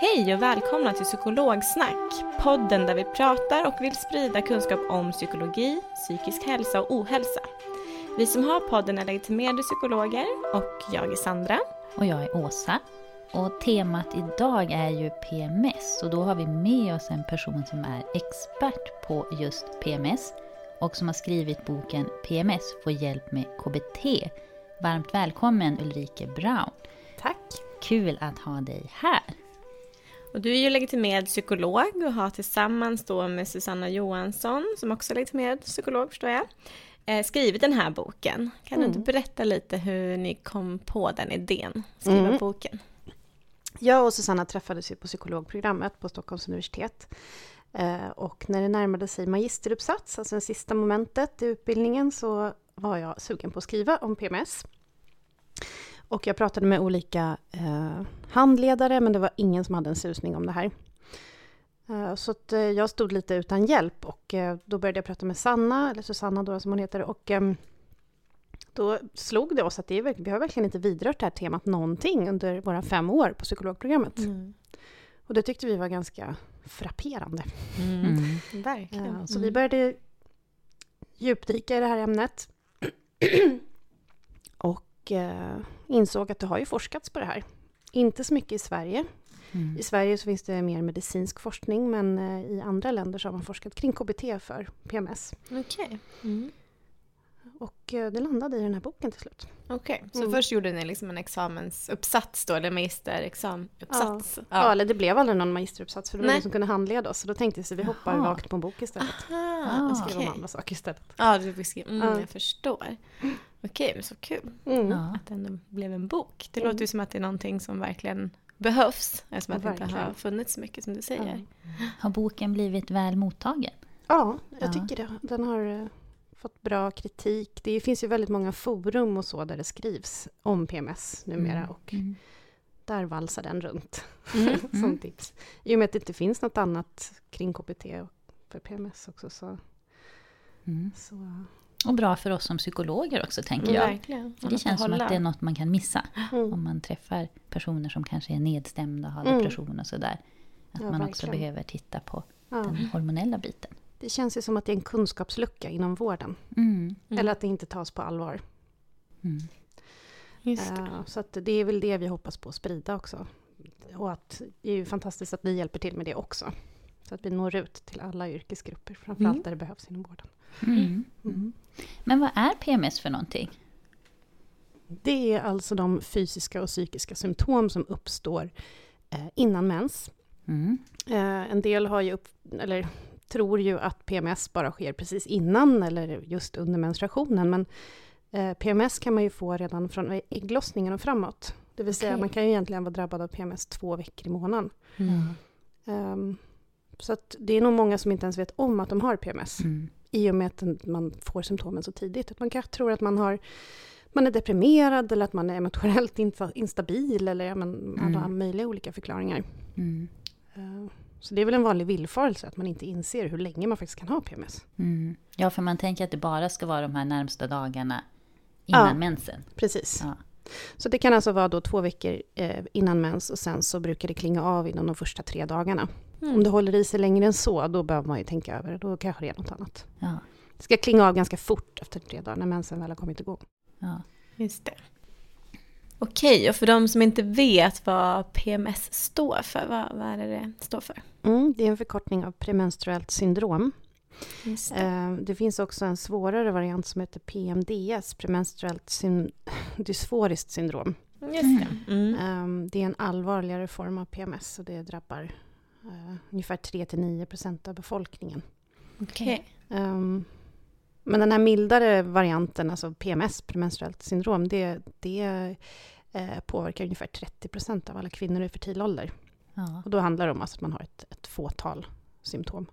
Hej och välkomna till Psykologsnack, podden där vi pratar och vill sprida kunskap om psykologi, psykisk hälsa och ohälsa. Vi som har podden är legitimerade psykologer och jag är Sandra. Och jag är Åsa. Och temat idag är ju PMS och då har vi med oss en person som är expert på just PMS och som har skrivit boken PMS får hjälp med KBT. Varmt välkommen Ulrike Braun. Tack. Kul att ha dig här. Och du är ju legitimerad psykolog och har tillsammans då med Susanna Johansson, som också är legitimerad psykolog förstår jag, eh, skrivit den här boken. Kan du inte berätta lite hur ni kom på den idén, skriva Mm. boken? Jag och Susanna träffades ju på psykologprogrammet på Stockholms universitet. Eh, Och när det närmade sig magisteruppsats, alltså det sista momentet i utbildningen, så var jag sugen på att skriva om PMS. Och jag pratade med olika eh, handledare, men det var ingen som hade en susning om det här. Eh, så att, eh, jag stod lite utan hjälp och eh, då började jag prata med Sanna, eller Susanna då som hon heter, och ehm, då slog det oss att det är, vi har verkligen inte vidrört det här temat någonting under våra fem år på psykologprogrammet. Och det tyckte vi var ganska frapperande. Mm. Verkligen. Ja, så vi började djupdyka i det här ämnet. och eh, insåg att det har ju forskats på det här. Inte så mycket i Sverige. Mm. I Sverige så finns det mer medicinsk forskning, men eh, i andra länder så har man forskat kring KBT för PMS. Okej. Mm. Och eh, det landade i den här boken till slut. Okej, så Mm. först gjorde ni liksom en examensuppsats då, eller magisterexamenuppsats? Ja. eller det blev aldrig någon magisteruppsats för det var ingen som kunde handleda oss. Så då tänkte jag så vi hoppar Jaha. rakt på en bok istället. Aha, Och skriver okej. om andra saker istället. Ja, du skriva. Mm, Ja. jag förstår. Okej, men så kul Mm. Ja. att det ändå blev en bok. Det Mm. låter ju som att det är någonting som verkligen behövs, eftersom att det inte har funnits så mycket som du säger. Har boken blivit väl mottagen? Ja, jag Ja. tycker det. Den har eh, fått bra kritik. Det finns ju väldigt många forum och så där det skrivs om PMS numera Mm. och Mm. där valsar den runt Mm. som Mm. tips. I och med att det inte finns något annat kring KBT och för PMS också så... Mm. så Och bra för oss som psykologer också tänker jag. Verkligen. För det känns som att det är något man kan missa. mm. Om man träffar personer som kanske är nedstämda och har Mm. depression och sådär. Att Ja, man också verkligen. behöver titta på ja. den hormonella biten. Det känns ju som att det är en kunskapslucka inom vården. Mm. Mm. Eller att det inte tas på allvar. Mm. Just det. Eh, Så att det är väl det vi hoppas på att sprida också. Och att det är ju fantastiskt att ni hjälper till med det också. Så att vi når ut till alla yrkesgrupper, framförallt Mm. där det behövs inom vården. Mm. Mm. Men vad är PMS för någonting? Det är alltså de fysiska och psykiska symptom som uppstår eh, innan mens. Mm. Eh, en del har ju upp, eller tror ju att PMS bara sker precis innan eller just under menstruationen. Men eh, PMS kan man ju få redan från ägglossningen och framåt. Det vill säga Okej. man kan ju egentligen vara drabbad av PMS två veckor i månaden. Mm. Ehm, så att det är nog många som inte ens vet om att de har PMS Mm. i och med att man får symptomen så tidigt. Att man kanske tror att man, har, man är deprimerad eller att man är emotionellt instabil eller ja, men, alla mm. möjliga olika förklaringar. Mm. Uh, så det är väl en vanlig villfarelse att man inte inser hur länge man faktiskt kan ha PMS. Mm. Ja, för man tänker att det bara ska vara de här närmsta dagarna innan ja, mensen. Precis. Ja. Så det kan alltså vara då två veckor eh, innan mens och sen så brukar det klinga av inom de första tre dagarna. Mm. Om det håller i sig längre än så, då behöver man ju tänka över det. Då kanske det är något annat. Ja. Det ska klinga av ganska fort efter tre dagar när mensen väl har kommit igång. Ja, just det. Okej, och för de som inte vet vad PMS står för, vad, vad är det det står för? Mm, det är en förkortning av premenstruellt syndrom. Det. Eh, det. finns också en svårare variant som heter PMDS, premenstruellt syn dysforiskt syndrom. Just det. Mm. Ehm, det är en allvarligare form av PMS och det drabbar uh, ungefär 3-9% av befolkningen. Okay. Um, ehm, men den här mildare varianten, alltså PMS, premenstruellt syndrom, det, det uh, påverkar ungefär 30% av alla kvinnor i fertil ålder. Ja. Och då handlar det om alltså att man har ett, ett fåtal symptom.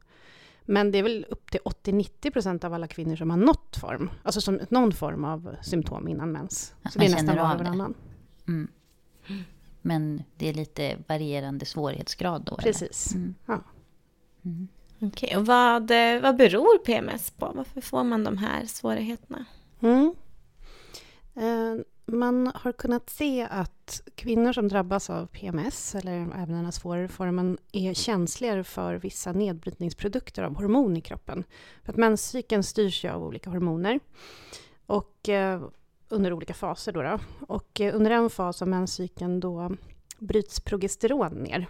Men det är väl upp till 80-90% av alla kvinnor som har något form, alltså som någon form av symptom innan mens. Så man det är nästan var och varannan. Mm. Men det är lite varierande svårighetsgrad då? Precis. Mm. Ja. Mm. Okej, okay, och vad, eh, vad beror PMS på? Varför får man de här svårigheterna? Mm. Eh, man har kunnat se att kvinnor som drabbas av PMS, eller även den här svårare formen, är känsligare för vissa nedbrytningsprodukter av hormon i kroppen. För att menscykeln styrs ju av olika hormoner. Och eh, under olika faser då, då. Och eh, under en fas av menscykeln då bryts progesteron ner.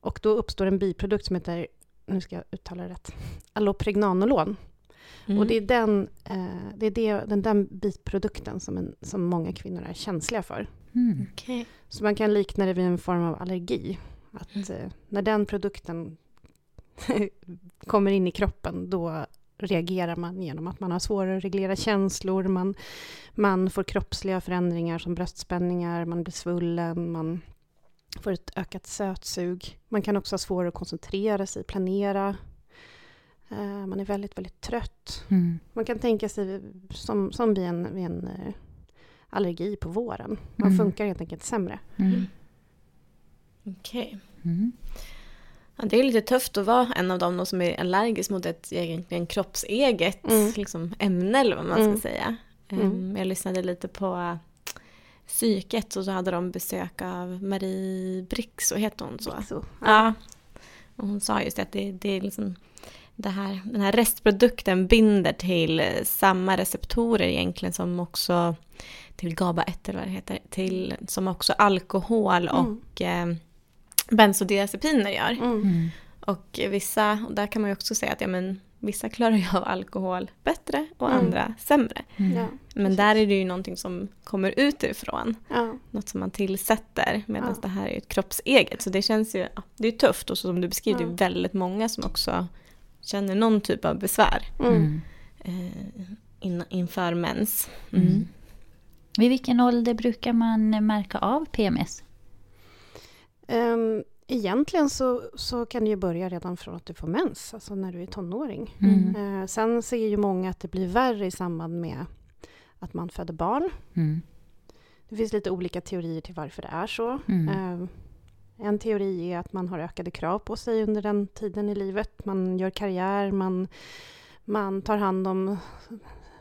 Och då uppstår en biprodukt som heter, nu ska jag uttala det rätt, allopregnanolon. Mm. Och det är, den, eh, det är det, den, den biprodukten som, en, som många kvinnor är känsliga för. Mm. Okay. Så man kan likna det vid en form av allergi. Att mm. eh, när den produkten kommer in i kroppen, då reagerar man genom att man har svårare att reglera känslor, man, man får kroppsliga förändringar som bröstspänningar, man blir svullen, man får ett ökat sötsug. Man kan också ha svårare att koncentrera sig, planera. Uh, man är väldigt, väldigt trött. Mm. Man kan tänka sig som, som vid en, vid en uh, allergi på våren. Man mm. funkar helt enkelt sämre. Mm. Okej. Okay. Ja, det är lite tufft att vara en av dem som är allergisk mot ett egentligen kroppseget mm. liksom, ämne eller vad man ska mm. säga. Um, jag lyssnade lite på psyket och så hade de besök av Marie Brix, och heter hon så? Brixo, ja. Och hon sa just att det, det är liksom det här, den här restprodukten binder till samma receptorer egentligen som också till GABA-1 eller vad det heter, till, som också alkohol mm. och mm. eh, bensodiazepiner gör. Mm. mm. Och vissa, och där kan man ju också säga att ja, men, vissa klarar ju av alkohol bättre och mm. andra sämre. Mm. Ja, men där är det ju någonting som kommer utifrån. Ja. Något som man tillsätter medan ja. det här är ett kroppseget. Så det känns ju det är tufft och så som du beskriver, ja. det är väldigt många som också känner någon typ av besvär mm. eh, in, inför mens. Mm. Vid vilken ålder brukar man märka av PMS? Um, egentligen så, så kan det ju börja redan från att du får mens, alltså när du är tonåring. Mm. Uh, sen ser ju många att det blir värre i samband med att man föder barn. Mm. Det finns lite olika teorier till varför det är så. Mm. Uh, en teori är att man har ökade krav på sig under den tiden i livet. Man gör karriär, man, man tar hand om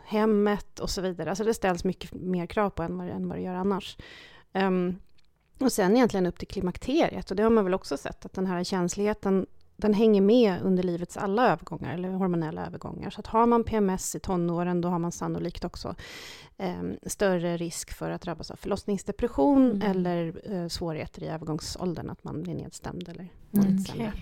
hemmet och så vidare. Alltså det ställs mycket mer krav på en än vad det gör annars. Um, och sen egentligen upp till klimakteriet, och det har man väl också sett, att den här känsligheten den hänger med under livets alla övergångar, eller hormonella övergångar. Så att har man PMS i tonåren, då har man sannolikt också eh, större risk för att drabbas av förlossningsdepression mm. eller eh, svårigheter i övergångsåldern, att man blir nedstämd eller mår mm. sämre.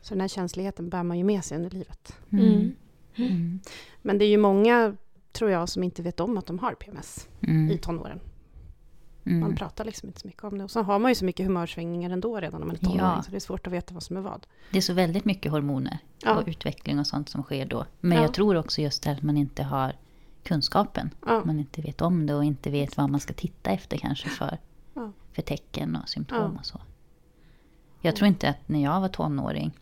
Så den här känsligheten bär man ju med sig under livet. Mm. mm. mm. Men det är ju många, tror jag, som inte vet om att de har PMS mm. i tonåren. Mm. Man pratar liksom inte så mycket om det. Och så har man ju så mycket humörsvängningar ändå redan när man är tonåring. Ja. Så det är svårt att veta vad som är vad. Det är så väldigt mycket hormoner ja. och utveckling och sånt som sker då. Men ja. jag tror också just det att man inte har kunskapen. Man inte vet om det och inte vet vad man ska titta efter kanske för, för tecken och symptom och så. Jag tror inte att när jag var tonåring,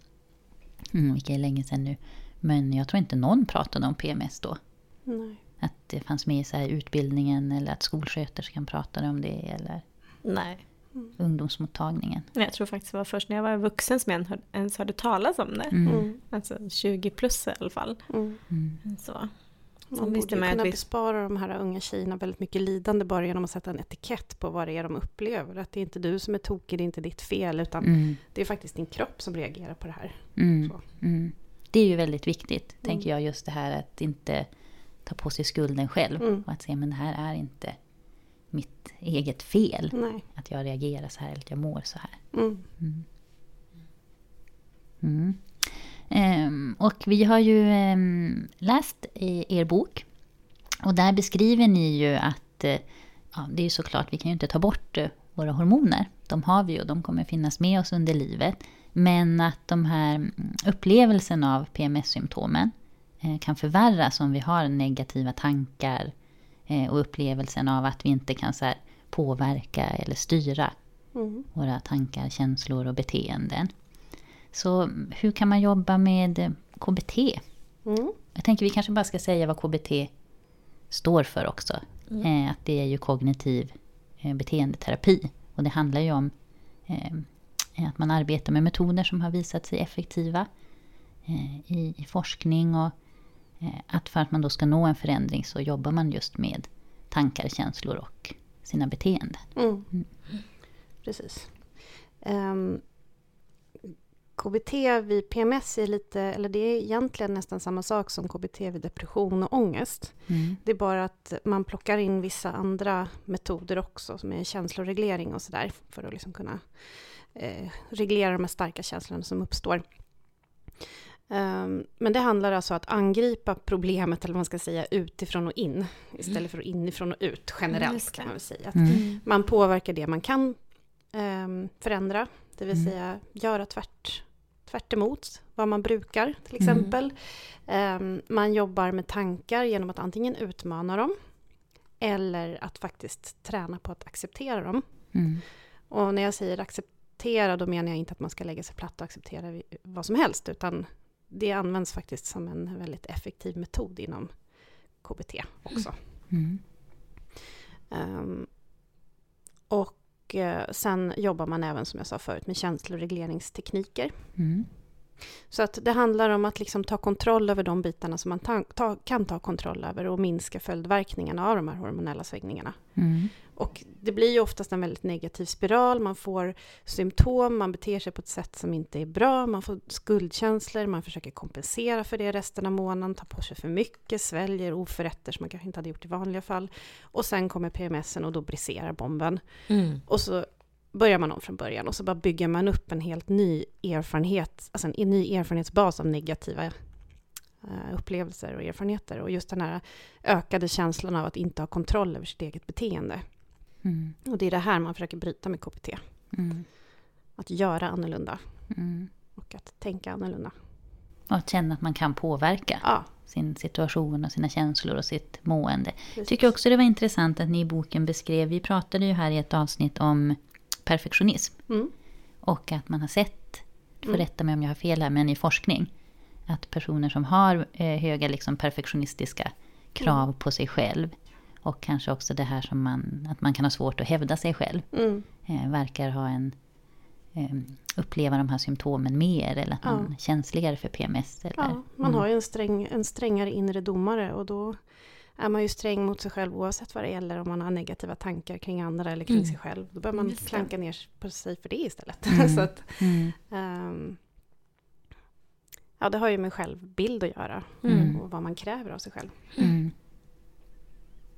mm, vilket är länge sedan nu, Men jag tror inte någon pratade om PMS då. Nej. Att det fanns med i så här utbildningen eller att skolsköterskan pratade om det eller Nej. ungdomsmottagningen. Jag tror faktiskt det var först när jag var vuxen som jag ens hörde talas om det. Mm. Alltså 20 plus i alla fall. Mm. Så. Man Sen borde man kunna vi- bespara de här unga tjejerna väldigt mycket lidande bara genom att sätta en etikett på vad det är de upplever. Att det är inte du som är tokig, det är inte ditt fel, utan Mm. det är faktiskt din kropp som reagerar på det här. Mm. Så. Mm. Det är ju väldigt viktigt, tänker jag, just det här att inte ta på sig skulden själv. Mm. Och att säga, men det här är inte mitt eget fel. Nej. Att jag reagerar så här eller att jag mår så här. Mm. Mm. Ehm, och vi har ju ehm, läst i er bok. Och där beskriver ni ju att eh, ja, det är ju såklart, vi kan ju inte ta bort eh, våra hormoner. De har vi och de kommer finnas med oss under livet. Men att de här mm, upplevelsen av PMS-symptomen kan förvärras om vi har negativa tankar eh, och upplevelsen av att vi inte kan så påverka eller styra Mm. våra tankar, känslor och beteenden. Så hur kan man jobba med eh, KBT? Mm. Jag tänker vi kanske bara ska säga vad KBT står för också. Eh, att det är ju kognitiv eh, beteendeterapi. Och det handlar ju om eh, att man arbetar med metoder som har visat sig effektiva eh, i, forskning. Och eh, att för att man då ska nå en förändring så jobbar man just med tankar, känslor och sina beteenden. Mm. Precis. Ehm, KBT vid PMS är lite, eller det är egentligen nästan samma sak som KBT vid depression och ångest. Mm. Det är bara att man plockar in vissa andra metoder också, som är känsloreglering och sådär, för att liksom kunna eh, reglera de här starka känslorna som uppstår. Ehm, men det handlar alltså om att angripa problemet, eller vad man ska säga, utifrån och in, istället för inifrån och ut, generellt kan man väl säga. Att Mm. man påverkar det man kan ehm, förändra, det vill Mm. säga göra tvärt, tvärt emot vad man brukar till Mm. exempel. Ehm, man jobbar med tankar genom att antingen utmana dem eller att faktiskt träna på att acceptera dem. Mm. Och när jag säger acceptera då menar jag inte att man ska lägga sig platt och acceptera vad som helst utan det används faktiskt som en väldigt effektiv metod inom KBT också. Mm. Ehm, och eh, sen jobbar man även, som jag sa förut, med känsloregleringstekniker. Mm. Så att det handlar om att liksom ta kontroll över de bitarna som man ta, ta, kan ta kontroll över och minska följdverkningarna av de här hormonella svängningarna. Mm. Och det blir ju oftast en väldigt negativ spiral, man får symptom, man beter sig på ett sätt som inte är bra, man får skuldkänslor, man försöker kompensera för det resten av månaden, tar på sig för mycket, sväljer oförrätter som man kanske inte hade gjort i vanliga fall. Och sen kommer PMSen och då briserar bomben. Mm. Och så börjar man om från början och så bara bygger man upp en helt ny erfarenhet, alltså en ny erfarenhetsbas av negativa eh, upplevelser och erfarenheter. Och just den här ökade känslan av att inte ha kontroll över sitt eget beteende. Mm. Och det är det här man försöker bryta med KBT. Mm. Att göra annorlunda Mm. och att tänka annorlunda. Och att känna att man kan påverka Ja, sin situation och sina känslor och sitt mående. precis. Jag tycker också det var intressant att ni i boken beskrev, vi pratade ju här i ett avsnitt om perfektionism. Mm. Och att man har sett, du får Mm. rätta mig om jag har fel här, men i forskning. Att personer som har eh, höga liksom, perfektionistiska krav Mm. på sig själv. Och kanske också det här som man, att man kan ha svårt att hävda sig själv. Mm. Eh, verkar ha en, eh, uppleva de här symptomen mer. Eller att Ja. man är känsligare för PMS. Eller, Ja, man har ju en, sträng, en strängare inre domare och då är man ju sträng mot sig själv oavsett vad det gäller om man har negativa tankar kring andra eller kring Mm. sig själv. Då bör man Just det. klanka ner på sig för det istället. Mm. så att, Mm. ehm, ja, det har ju med självbild att göra Mm. och vad man kräver av sig själv. Mm.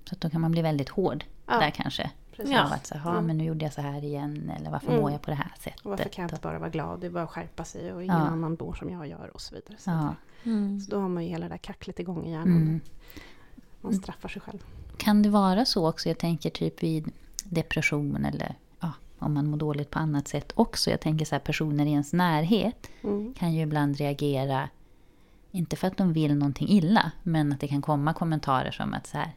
Så då kan man bli väldigt hård Ja, där kanske. precis. Av att säga, Ja. men nu gjorde jag så här igen. Eller varför Mm. mår jag på det här sättet? Och varför kan jag inte bara vara glad? Det är bara att skärpa sig och ingen Ja. annan bor som jag gör och så vidare. Så, Ja. Mm. så då har man ju hela det där kacklet igång i hjärnan. Mm. Man straffar sig själv. Kan det vara så också, jag tänker typ vid depression eller ja, om man mår dåligt på annat sätt också. Jag tänker så här, personer i ens närhet Mm. kan ju ibland reagera, inte för att de vill någonting illa, men att det kan komma kommentarer som att så här,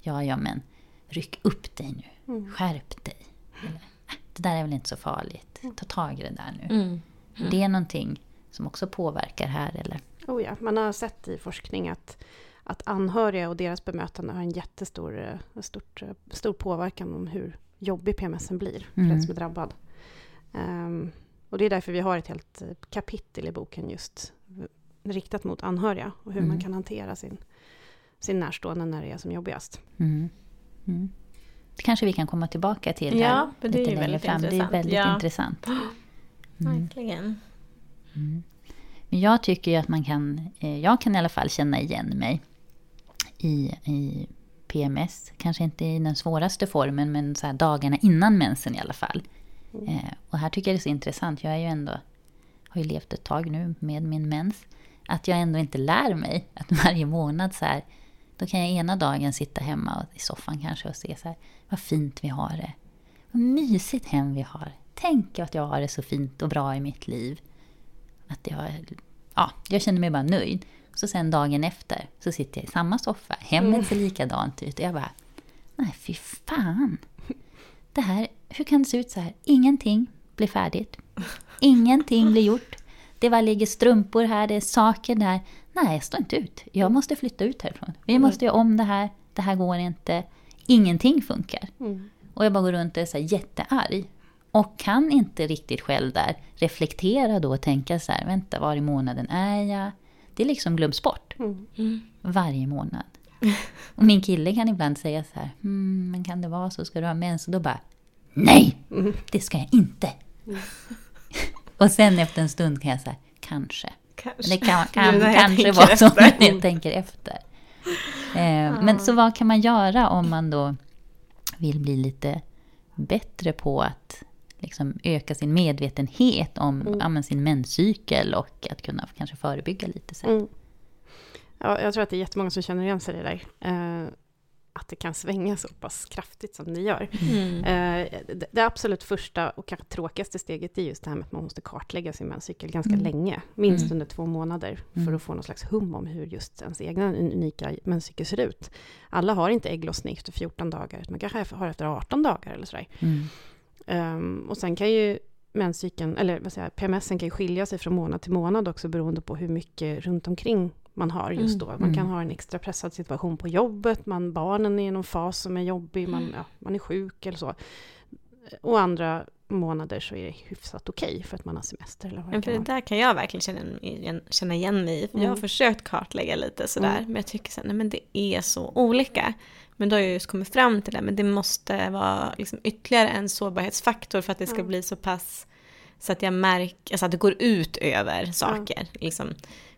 ja, ja, men ryck upp dig nu, Mm. skärp dig. Eller, "Äh, det där är väl inte så farligt, ta tag i det där nu. Mm. Det är någonting som också påverkar här, eller? Oh ja, man har sett i forskning att, att anhöriga och deras bemötande har en jättestor eh, stort, eh, stor påverkan om hur jobbig PMSen blir för Mm. den som är drabbad. Ehm, och det är därför vi har ett helt eh, kapitel i boken just riktat mot anhöriga och hur Mm. man kan hantera sin, sin närstående när det är som jobbigast. Mm. Mm. Det kanske vi kan komma tillbaka till Ja, här för det är lite längre väldigt fram. Det är intressant. väldigt Ja. intressant. Mm. Verkligen. Men jag tycker ju att man kan, jag kan i alla fall känna igen mig i, i PMS. Kanske inte i den svåraste formen, men så dagarna innan mensen i alla fall. Eh, och här tycker jag det är så intressant. Jag är ju ändå, har ju levt ett tag nu med min mens. Att jag ändå inte lär mig att varje månad så här, då kan jag ena dagen sitta hemma och, i soffan kanske och se så här, vad fint vi har det. Vad mysigt hem vi har. Tänk att jag har det så fint och bra i mitt liv. Att jag, ja, jag känner mig bara nöjd. Så sen dagen efter så sitter jag i samma soffa. Hemmet ser likadant ut. Och jag bara, nej fy fan. Det här, hur kan det se ut så här? Ingenting blir färdigt. Ingenting blir gjort. Det bara ligger strumpor här, det är saker där. Nej, jag står inte ut. Jag måste flytta ut härifrån. Vi måste göra om det här. Det här går inte. Ingenting funkar. Och jag bara går runt och är så här jättearg. Och kan inte riktigt själv där reflektera då och tänka så här, vänta, var i månaden är jag? Det liksom glöms bort. Varje månad. Och min kille kan ibland säga så här, hmm, men kan det vara så, ska du ha mens? Och då bara, nej, det ska jag inte. och sen efter en stund kan jag säga, kanske. Kanske. Det kan, kan kanske vara så när jag tänker efter. Eh, Men så vad kan man göra om man då vill bli lite bättre på att liksom öka sin medvetenhet om ja, men sin menscykel och att kunna kanske förebygga lite sen? Mm. Ja, jag tror att det är jättemånga som känner igen sig i det där. Eh, att det kan svänga så pass kraftigt som det gör. Mm. Eh, det, det absolut första och kanske tråkigaste steget är just det här med att man måste kartlägga sin menscykel ganska Mm. länge, minst Mm. under två månader, för Mm. att få någon slags hum om hur just ens egna unika menscykel ser ut. Alla har inte ägglossning efter 14 dagar, utan man kanske har efter 18 dagar eller sådär. Mm. Um, och sen kan ju menscykeln, eller vad säger jag, PMSen kan ju skilja sig från månad till månad också beroende på hur mycket runt omkring man har just då. Man kan Mm. ha en extra pressad situation på jobbet, man, barnen är i någon fas som är jobbig, man, ja, man är sjuk eller så. Och andra månader så är det hyfsat okej för att man har semester eller vad det kan det där kan jag verkligen känna igen, känna igen mig i. Jag har Mm. försökt kartlägga lite sådär. Mm. Men jag tycker så här, nej men det är så olika. Men då har jag just kommit fram till det. Men det måste vara liksom ytterligare en sårbarhetsfaktor för att det ska Ja. bli så pass så att jag märker, alltså att det går ut över saker. Liksom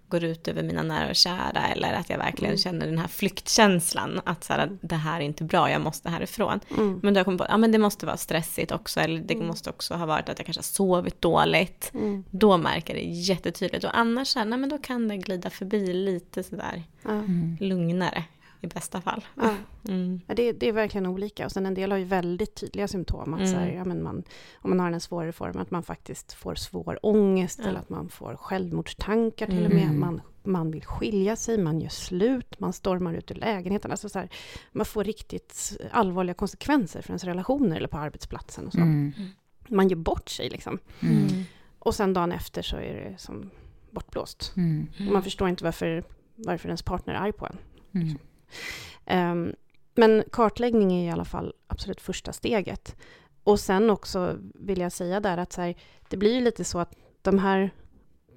går ut över mina nära och kära eller att jag verkligen Mm. känner den här flyktkänslan att så här, det här är inte bra, jag måste härifrån. Mm. Men då har jag på att ja, men det måste vara stressigt också eller det Mm. måste också ha varit att jag kanske har sovit dåligt. Mm. Då märker jag det jättetydligt och annars så här, nej, men då kan det glida förbi lite sådär. Mm. lugnare i bästa fall. Ja. Mm. Ja, det, det är verkligen olika. Och sen en del har ju väldigt tydliga symptom. Att så här, Mm. ja, men man, om man har en svårare form, att man faktiskt får svår ångest Ja. eller att man får självmordstankar till och med. Mm. Man, man vill skilja sig, man gör slut, man stormar ut ur lägenheten. Alltså så här, man får riktigt allvarliga konsekvenser för ens relationer eller på arbetsplatsen. Och så. Mm. Man gör bort sig liksom. Mm. Och sen dagen efter så är det som bortblåst. Mm. Och man förstår inte varför, varför ens partner är arg på en. Mm. Ehm, men kartläggning är i alla fall absolut första steget. Och sen också vill jag säga där att så här, det blir ju lite så att de här,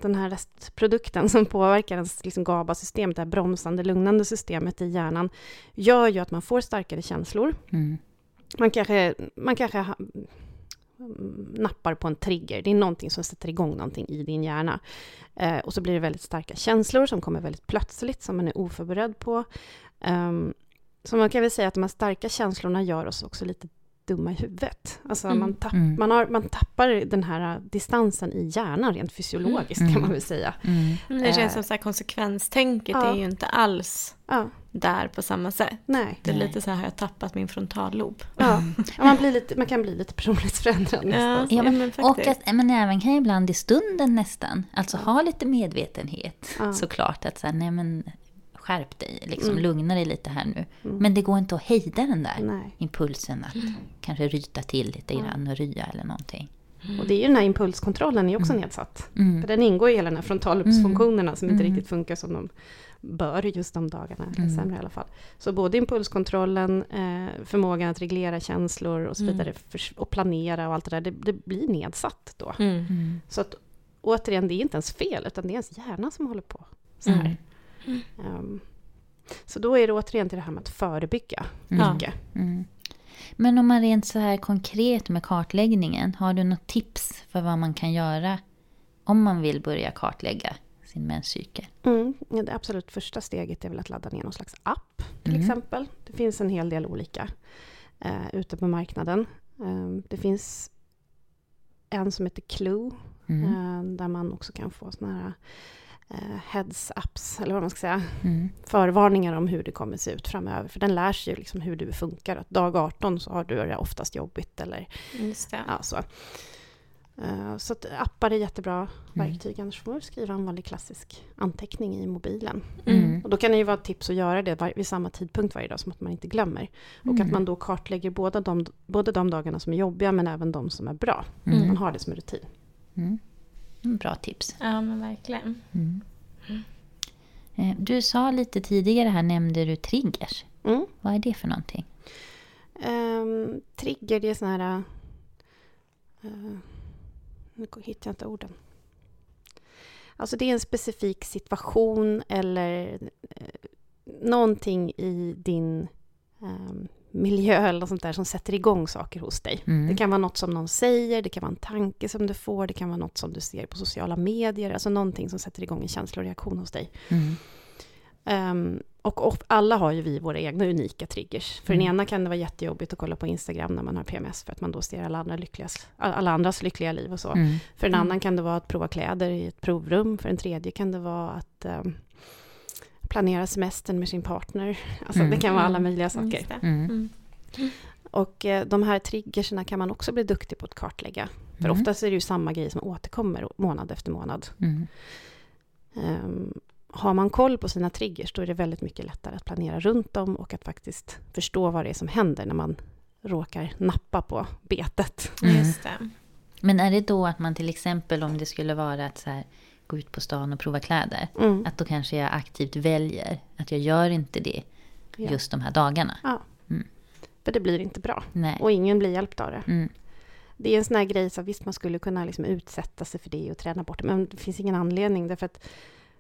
den här restprodukten som påverkar ens liksom GABA-systemet, det här bromsande, lugnande systemet i hjärnan, gör ju att man får starkare känslor. Mm. Man kanske, man kanske ha, nappar på en trigger. Det är någonting som sätter igång någonting i din hjärna. Eh, och så blir det väldigt starka känslor som kommer väldigt plötsligt, som man är oförberedd på. Ehm, så man kan väl säga att de här starka känslorna gör oss också lite dumma i huvudet. Alltså Mm. man, tapp, Mm. man, har, man tappar den här distansen i hjärnan rent fysiologiskt Mm. kan man väl säga. Mm. Men det känns Eh, som så här konsekvenstänket ja. är ju inte alls Ja, där på samma sätt. nej. Det är Nej. lite så här, har jag tappat min frontallob? Ja. Ja, man, blir lite, man kan bli lite personlighetsförändrad nästan. Ja, men- Och att, men även kan ibland i stunden nästan, alltså ha lite medvetenhet Ja. såklart. Att säga, nej men skärp dig, liksom Mm. lugna dig lite här nu. Mm. Men det går inte att hejda den där Nej. impulsen att kanske ryta till lite grann och rya eller någonting. Och det är ju den här impulskontrollen är också Mm. nedsatt. Mm. För den ingår i hela den här frontallobsfunktionerna som inte Mm. riktigt funkar som de bör just de dagarna, eller Mm. sämre i alla fall. Så både impulskontrollen, eh, förmågan att reglera känslor och så Mm. vidare, för, och planera och allt det där, det, det blir nedsatt då. Mm. Mm. Så att återigen, det är inte ens fel, utan det är ens hjärna som håller på så här. Mm. Ehm, så då är det återigen till det här med att förebygga Mm. mycket. Mm. Men om man rent så här konkret med kartläggningen, har du något tips för vad man kan göra om man vill börja kartlägga sin menscykel? Mm. Det absolut första steget är väl att ladda ner någon slags app, till Mm. exempel. Det finns en hel del olika eh, ute på marknaden. Ehm, det finns en som heter Clue, Mm. eh, där man också kan få såna här eh, heads-ups, eller vad man ska säga, Mm. förvarningar om hur det kommer se ut framöver. För den lär sig ju liksom hur du funkar. Att dag 18 så har du det oftast jobbigt eller Just det. ja, så. Eh, Så appar är jättebra Mm. verktyg. Annars får man skriva en vanlig klassisk anteckning i mobilen. Mm. Och då kan det ju vara ett tips att göra det var- vid samma tidpunkt varje dag, som att man inte glömmer. Och Mm. att man då kartlägger båda de, både de dagarna som är jobbiga, men även de som är bra. Mm. Man har det som rutin. Mm. Mm, Bra tips. Ja, men verkligen. Mm. Eh, Du sa lite tidigare här, nämnde du triggers. Mm. Vad är det för någonting? Ehm, trigger, det är såna här... eh, nu hittar jag inte orden. Alltså det är en specifik situation eller eh, någonting i din ehm, miljö eller sånt där som sätter igång saker hos dig. Mm. Det kan vara något som någon säger, det kan vara en tanke som du får, det kan vara något som du ser på sociala medier, alltså någonting som sätter igång en känsloreaktion hos dig. Mm. Ehm, och, och alla har ju vi våra egna unika triggers. För Mm. den ena kan det vara jättejobbigt att kolla på Instagram när man har PMS, för att man då ser alla, andra lyckligas, alla andras lyckliga liv och så. Mm. För en Mm. annan kan det vara att prova kläder i ett provrum, för en tredje kan det vara att ehm, planera semestern med sin partner. Alltså Mm. det kan vara alla Mm. möjliga saker. Mm. Mm. Och eh, de här triggerserna kan man också bli duktig på att kartlägga. För Mm. oftast är det ju samma grej som återkommer månad efter månad. Mm. Ehm, har man koll på sina triggers då är det väldigt mycket lättare att planera runt dem och att faktiskt förstå vad det är som händer när man råkar nappa på betet. Mm. Just det. Men är det då att man till exempel om det skulle vara att så här, gå ut på stan och prova kläder. Mm. Att då kanske jag aktivt väljer att jag gör inte det Ja. just de här dagarna. För det blir inte bra. Nej. Och ingen blir hjälpt av det. Mm. Det är en sån här grej, så visst man skulle kunna liksom utsätta sig för det och träna bort det, men det finns ingen anledning därför att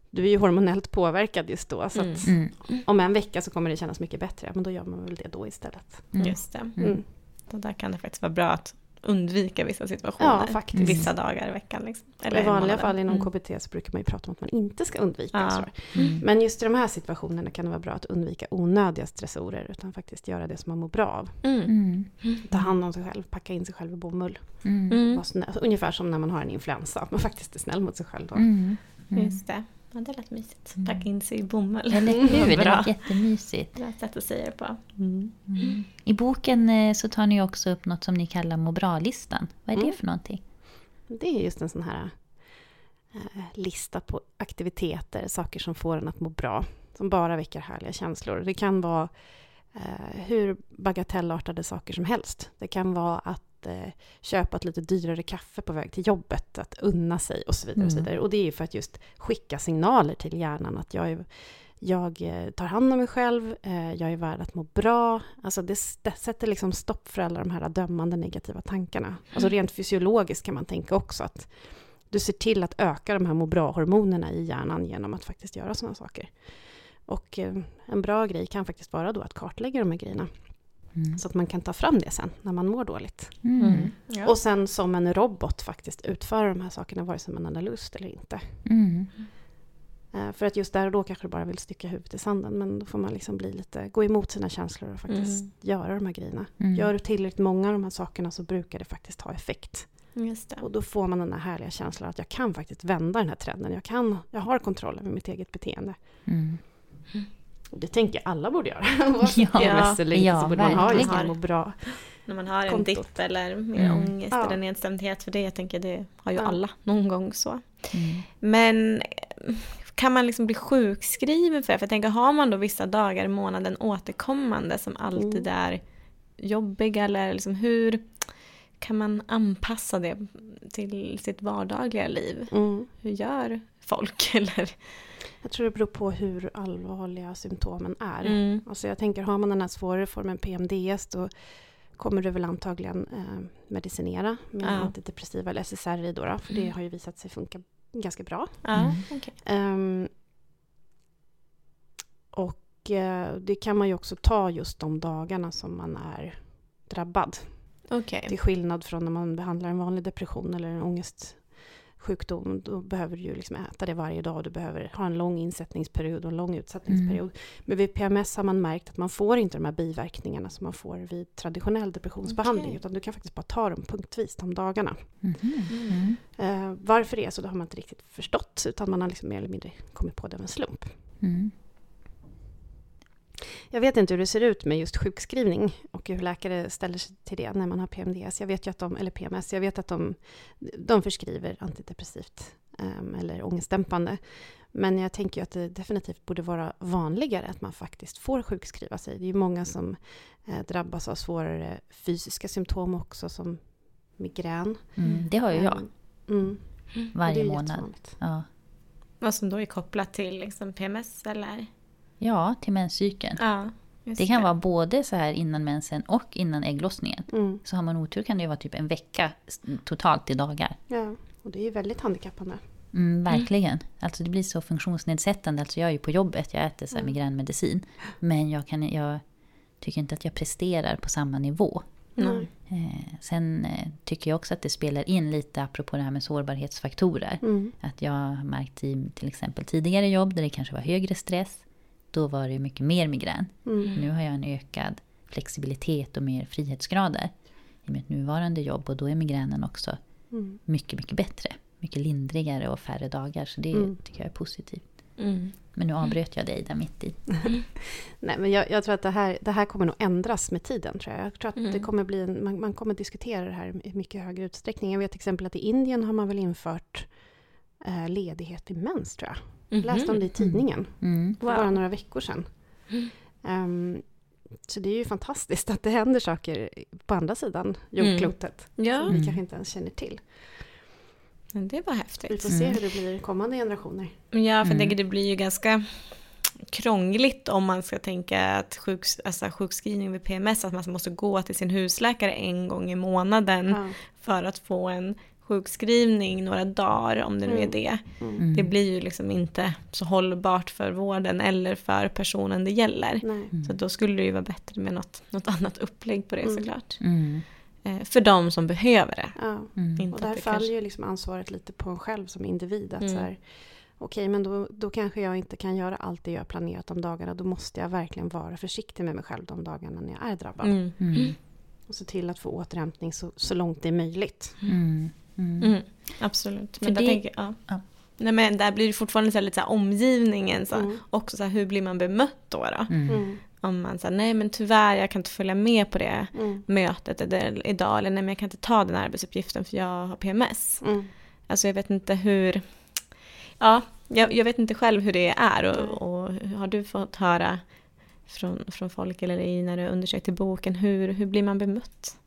du är ju hormonellt påverkad just då. Så att Mm. om en vecka så kommer det kännas mycket bättre, men då gör man väl det då istället. Mm. Just det. Mm. Så där kan det faktiskt vara bra att undvika vissa situationer. Ja, faktiskt. Vissa dagar i veckan. Liksom. I vanliga fall inom Mm. KBT så brukar man ju prata om att man inte ska undvika Ja. Mm. Men just i de här situationerna kan det vara bra att undvika onödiga stressorer, utan faktiskt göra det som man mår bra av. Mm. Mm. Ta hand om sig själv, packa in sig själv i bomull. Mm. Mm. Alltså, ungefär som när man har en influensa, att man faktiskt är snäll mot sig själv. Då. Mm. Mm. Just det. Ja, det lät mysigt. Mm. Packa in sig i bomull. Eller hur? Det var jättemysigt. Bra sätt att säga det på. Mm. I boken eh, så tar ni också upp något som ni kallar må bra-listan. Vad är det Mm. för någonting? Det är just en sån här eh, lista på aktiviteter, saker som får en att må bra, som bara väcker härliga känslor. Det kan vara eh, hur bagatellartade saker som helst. Det kan vara att eh, köpa ett lite dyrare kaffe på väg till jobbet, att unna sig och så vidare. Och, så Mm. vidare. och det är ju för att just skicka signaler till hjärnan att jag är jag eh, tar hand om mig själv, eh, jag är värd att må bra. Alltså det, det sätter liksom stopp för alla de här dömande negativa tankarna. Alltså rent fysiologiskt kan man tänka också att du ser till att öka de här må bra-hormonerna i hjärnan genom att faktiskt göra sådana saker. Och eh, en bra grej kan faktiskt vara då att kartlägga de här grejerna. Mm. Så att man kan ta fram det sen när man mår dåligt. Mm. Ja. Och sen som en robot faktiskt utföra de här sakerna vare sig man har lust eller inte. Mm. Eh, För att just där och då kanske du bara vill sticka huvudet i sanden. Men då får man liksom bli lite, gå emot sina känslor och faktiskt Mm. göra de här grejerna. Mm. Gör du tillräckligt många av de här sakerna så brukar det faktiskt ha effekt. Just det. Och då får man den här härliga känslan att jag kan faktiskt vända den här trenden. Jag, kan, jag har kontroll över mitt eget beteende. Det tänker jag alla borde göra. Oavsett Ja, eller inte ja, så borde man ha just det, må bra. När man har en kontot. dipp eller mer Mm. ångest Ja. eller nedstämdhet för det. Jag tänker det har ju Ja. alla någon gång så. Mm. Men kan man liksom bli sjukskriven för det? För jag tänker, har man då vissa dagar i månaden återkommande som alltid Mm. är jobbiga eller liksom hur kan man anpassa det till sitt vardagliga liv? Mm. Hur gör folk? Eller? Jag tror det beror på hur allvarliga symptomen är. Mm. Alltså jag tänker, har man den här svårare formen PMDS då kommer du väl antagligen eh, medicinera med Ja. antidepressiva eller SSRI då, då för det Mm. har ju visat sig funka ganska bra. Ja, Mm. okej. Ehm, och eh, det kan man ju också ta just de dagarna som man är drabbad. Okej. Till skillnad från när man behandlar en vanlig depression eller en ångestsjukdom. Då behöver du ju liksom äta det varje dag. Du behöver ha en lång insättningsperiod och en lång utsättningsperiod. Men vid PMS har man märkt att man får inte de här biverkningarna som man får vid traditionell depressionsbehandling. Okej. Utan du kan faktiskt bara ta dem punktvis de dagarna. Mhm. Mm. Eh, varför det är så, det har man inte riktigt förstått. Utan man har liksom mer eller mindre kommit på det av en slump. Jag vet inte hur det ser ut med just sjukskrivning och hur läkare ställer sig till det när man har PMDS. Jag vet ju att de, eller PMS, jag vet att de, de förskriver antidepressivt um, eller ångestdämpande. Men jag tänker ju att det definitivt borde vara vanligare att man faktiskt får sjukskriva sig. Det är ju många som eh, drabbas av svårare fysiska symptom också som migrän. Mm. Det har ju jag Ehm, Mm. Varje månad. Ja. Vad som då är kopplat till liksom PMS eller? Ja, till menscykeln. Ja, Det kan vara både så här innan mensen och innan ägglossningen. Mm. Så har man otur kan det ju vara typ en vecka totalt i dagar. Ja, och det är ju väldigt handikappande. Mm, verkligen. Alltså det blir så funktionsnedsättande. Alltså jag är ju på jobbet, jag äter så här Mm. migränmedicin. Men jag, kan, jag tycker inte att jag presterar på samma nivå. Mm. Sen eh, tycker jag också att det spelar in lite, apropå det här med sårbarhetsfaktorer. Mm. Att jag har märkt i till exempel tidigare jobb där det kanske var högre stress. Då var det mycket mer migrän. Mm. Nu har jag en ökad flexibilitet och mer frihetsgrader i mitt nuvarande jobb. Och då är migränen också Mm. mycket, mycket bättre. Mycket lindrigare och färre dagar. Så det Mm. tycker jag är positivt. Mm. Men nu avbröt jag dig där mitt i. Nej, men jag, jag tror att det här, det här kommer nog ändras med tiden. tror Jag Jag tror att Mm. det kommer bli en, man, man kommer diskutera det här i mycket högre utsträckning. Jag vet till exempel att i Indien har man väl infört eh, ledighet i mens, tror jag. Jag läste om det i tidningen Mm. för bara några veckor sedan. Ehm, så det är ju fantastiskt att det händer saker på andra sidan jordklotet. Ja, Som vi Mm. kanske inte ens känner till. men det var Vi häftigt. får se Mm. hur det blir i kommande generationer. Ja, för jag Mm. tänker det blir ju ganska krångligt om man ska tänka att sjuks, alltså sjukskrivning vid PMS, att man måste gå till sin husläkare en gång i månaden Ja. för att få en sjukskrivning några dagar, om det nu är Mm. det. Mm. Det blir ju liksom inte så hållbart för vården eller för personen det gäller. Mm. Så då skulle det ju vara bättre med något, något annat upplägg på det Mm. såklart. Mm. Eh, för de som behöver det. Ja. Mm. Inte Och där faller kanske- ju liksom ansvaret lite på en själv som individ. Att Mm. så här, okej, men då, då kanske jag inte kan göra allt det jag har planerat de dagarna. Då måste jag verkligen vara försiktig med mig själv de dagarna när jag är drabbad. Mm. Mm. Och se till att få återhämtning så, så långt det är möjligt. Mm. Mm. Absolut. För Men där det- tänker, ja. ja. Nej men där blir det fortfarande så här, lite så här omgivningen, så här, Mm. också så här, hur blir man bemött då? då? Mm. Om man säger nej men tyvärr jag kan inte följa med på det Mm. mötet eller, idag, eller nej men jag kan inte ta den arbetsuppgiften för jag har PMS. Mm. Alltså jag vet inte hur, ja, jag, jag vet inte själv hur det är och, och har du fått höra från, från folk eller i när du undersökte boken, hur, hur blir man bemött?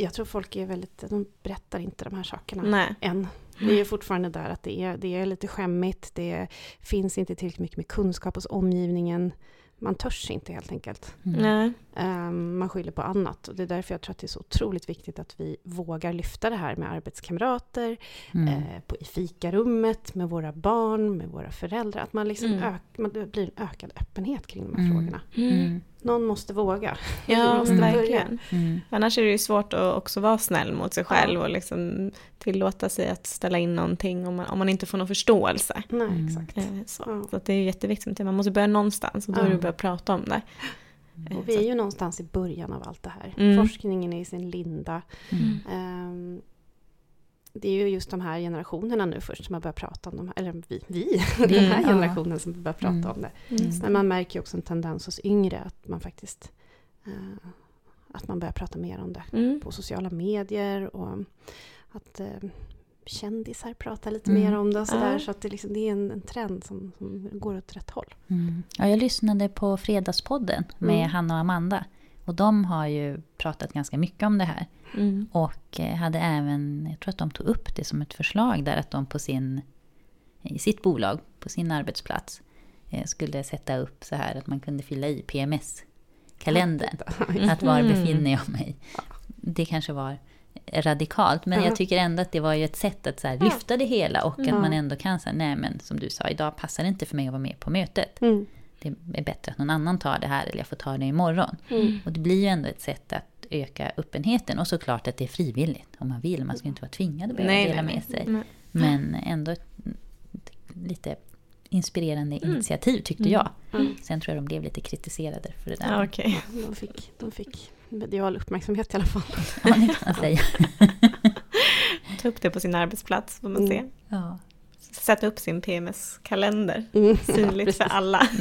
Jag tror folk är väldigt, de berättar inte de här sakerna Nej. än. Det är fortfarande där att det är, det är lite skämmigt. Det finns inte tillräckligt mycket med kunskap hos omgivningen. Man törs inte helt enkelt. Mm. Nej. Ehm, man skyller på annat. Och det är därför jag tror att det är så otroligt viktigt att vi vågar lyfta det här med arbetskamrater, Mm. eh, på, i fikarummet, med våra barn, med våra föräldrar. Att man liksom Mm. ök, man, det blir en ökad öppenhet kring de här Mm. frågorna. Någon måste våga. Ja, Vi måste Mm. verkligen. Mm. Annars är det ju svårt att också vara snäll mot sig själv och liksom tillåta sig att ställa in någonting om man, om man inte får någon förståelse. Nej, Mm. exakt. Eh, Så, Ja. så att det är jätteviktigt. Man måste börja någonstans och då är det Ja. att prata om det. Eh, Och vi så är ju någonstans i början av allt det här. Mm. Forskningen är i sin linda. Mm. Det är ju just de här generationerna nu först som har börjat prata om de här, eller vi, vi den Mm, här ja. generationen som börjar prata Mm. om det. Mm. Men man märker ju också en tendens hos yngre att man faktiskt eh, att man börjar prata mer om det Mm. på sociala medier och att eh, kändisar pratar lite Mm. mer om det och sådär. Ja. Så att det, liksom, det är en, en trend som, som går åt rätt håll. Mm. Ja, jag lyssnade på Fredagspodden med Mm. Hanna och Amanda. Och de har ju pratat ganska mycket om det här. Mm. Och eh, hade även, jag tror att de tog upp det som ett förslag där att de på sin, i sitt bolag, på sin arbetsplats, eh, skulle sätta upp så här att man kunde fylla i PMS-kalendern. Att var Mm. befinner jag mig? Det kanske var radikalt, men jag tycker ändå att det var ju ett sätt att så lyfta det hela och att man ändå kan säga, nej men som du sa, idag passar det inte för mig att vara med på mötet. Mm. Det är bättre att någon annan tar det här eller jag får ta det imorgon. Och det blir ju ändå ett sätt att öka öppenheten och såklart att det är frivilligt om man vill. Man ska inte vara tvingad att behöva Nej, dela nej, med sig. Nej. Men ändå ett, lite inspirerande initiativ tyckte jag. Sen tror jag de blev lite kritiserade för det där. Ja, Okej. De fick, de fick medial uppmärksamhet i alla fall. Ja, det kan man säga. Ta upp det på sin arbetsplats får man Mm. se. Ja. Sätta upp sin PMS-kalender. Mm. Synligt för alla.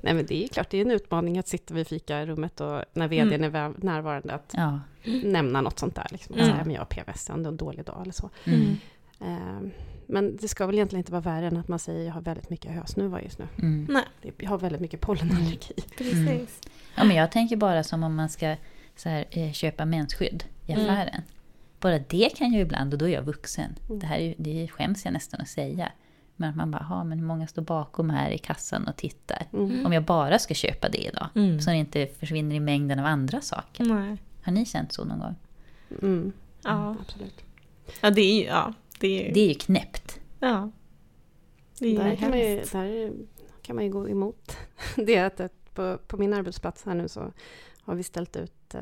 Nej men det är ju klart, det är en utmaning att sitta vid fikarummet och när vdn Mm. är närvarande att Ja. nämna något sånt där. Liksom. Mm. Säga, men jag har PMS, jag har en dålig dag eller så. Mm. Eh, Men det ska väl egentligen inte vara värre än att man säger jag har väldigt mycket hösnuva just nu. Mm. Nej, Det- Jag har väldigt mycket pollenallergi. precis. ja, men jag tänker bara som om man ska så här, eh, köpa mensskydd i Mm. affären. Bara det kan jag ibland, och då är jag vuxen. Mm. Det här är, det skäms jag nästan att säga. Men att man bara, ha, men hur många står bakom här i kassan och tittar? Mm. Om jag bara ska köpa det idag. Mm. Så det inte försvinner i mängden av andra saker. Nej. Har ni känt så någon gång? Mm. Ja. Absolut. ja, det är ju... Ja, det är ju... Det är ju knäppt. Ja. Det är ju Där kan, man ju, där kan man ju gå emot. Det att på, på min arbetsplats här nu så har vi ställt ut eh,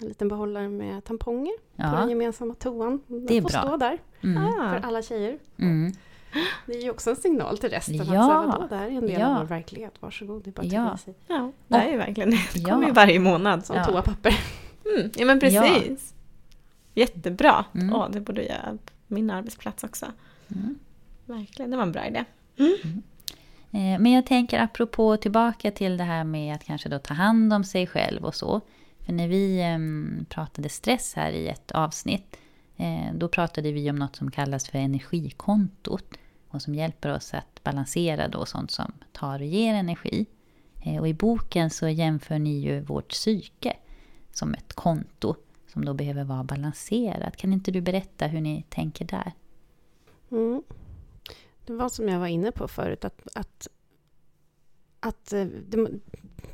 en liten behållare med tamponger på den Ja. gemensamma toan. Den Det är får bra. stå där Mm. Ah. för alla tjejer. Mm. Det är ju också en signal till resten. Att Ja. så här, vadå, det här är en del Ja. av vår verklighet. Varsågod, det är bara att Ja. sig. Ja, det är ju verkligen det. Det Ja. kommer ju varje månad. Som Ja. toapapper. Mm, ja men precis. Jättebra. Mm. Åh, det borde jag göra på min arbetsplats också. Mm. Verkligen, det var en bra idé. Eh, Eh, men jag tänker apropå tillbaka till det här med att kanske då ta hand om sig själv och så. För när vi ehm, pratade stress här i ett avsnitt, eh, då pratade vi om något som kallas för energikontot. Och som hjälper oss att balansera då sånt som tar och ger energi. Eh, och i boken så jämför ni ju vårt psyke som ett konto som då behöver vara balanserat. Kan inte du berätta hur ni tänker där? Mm. Det var som jag var inne på förut, att, att, att eh, det,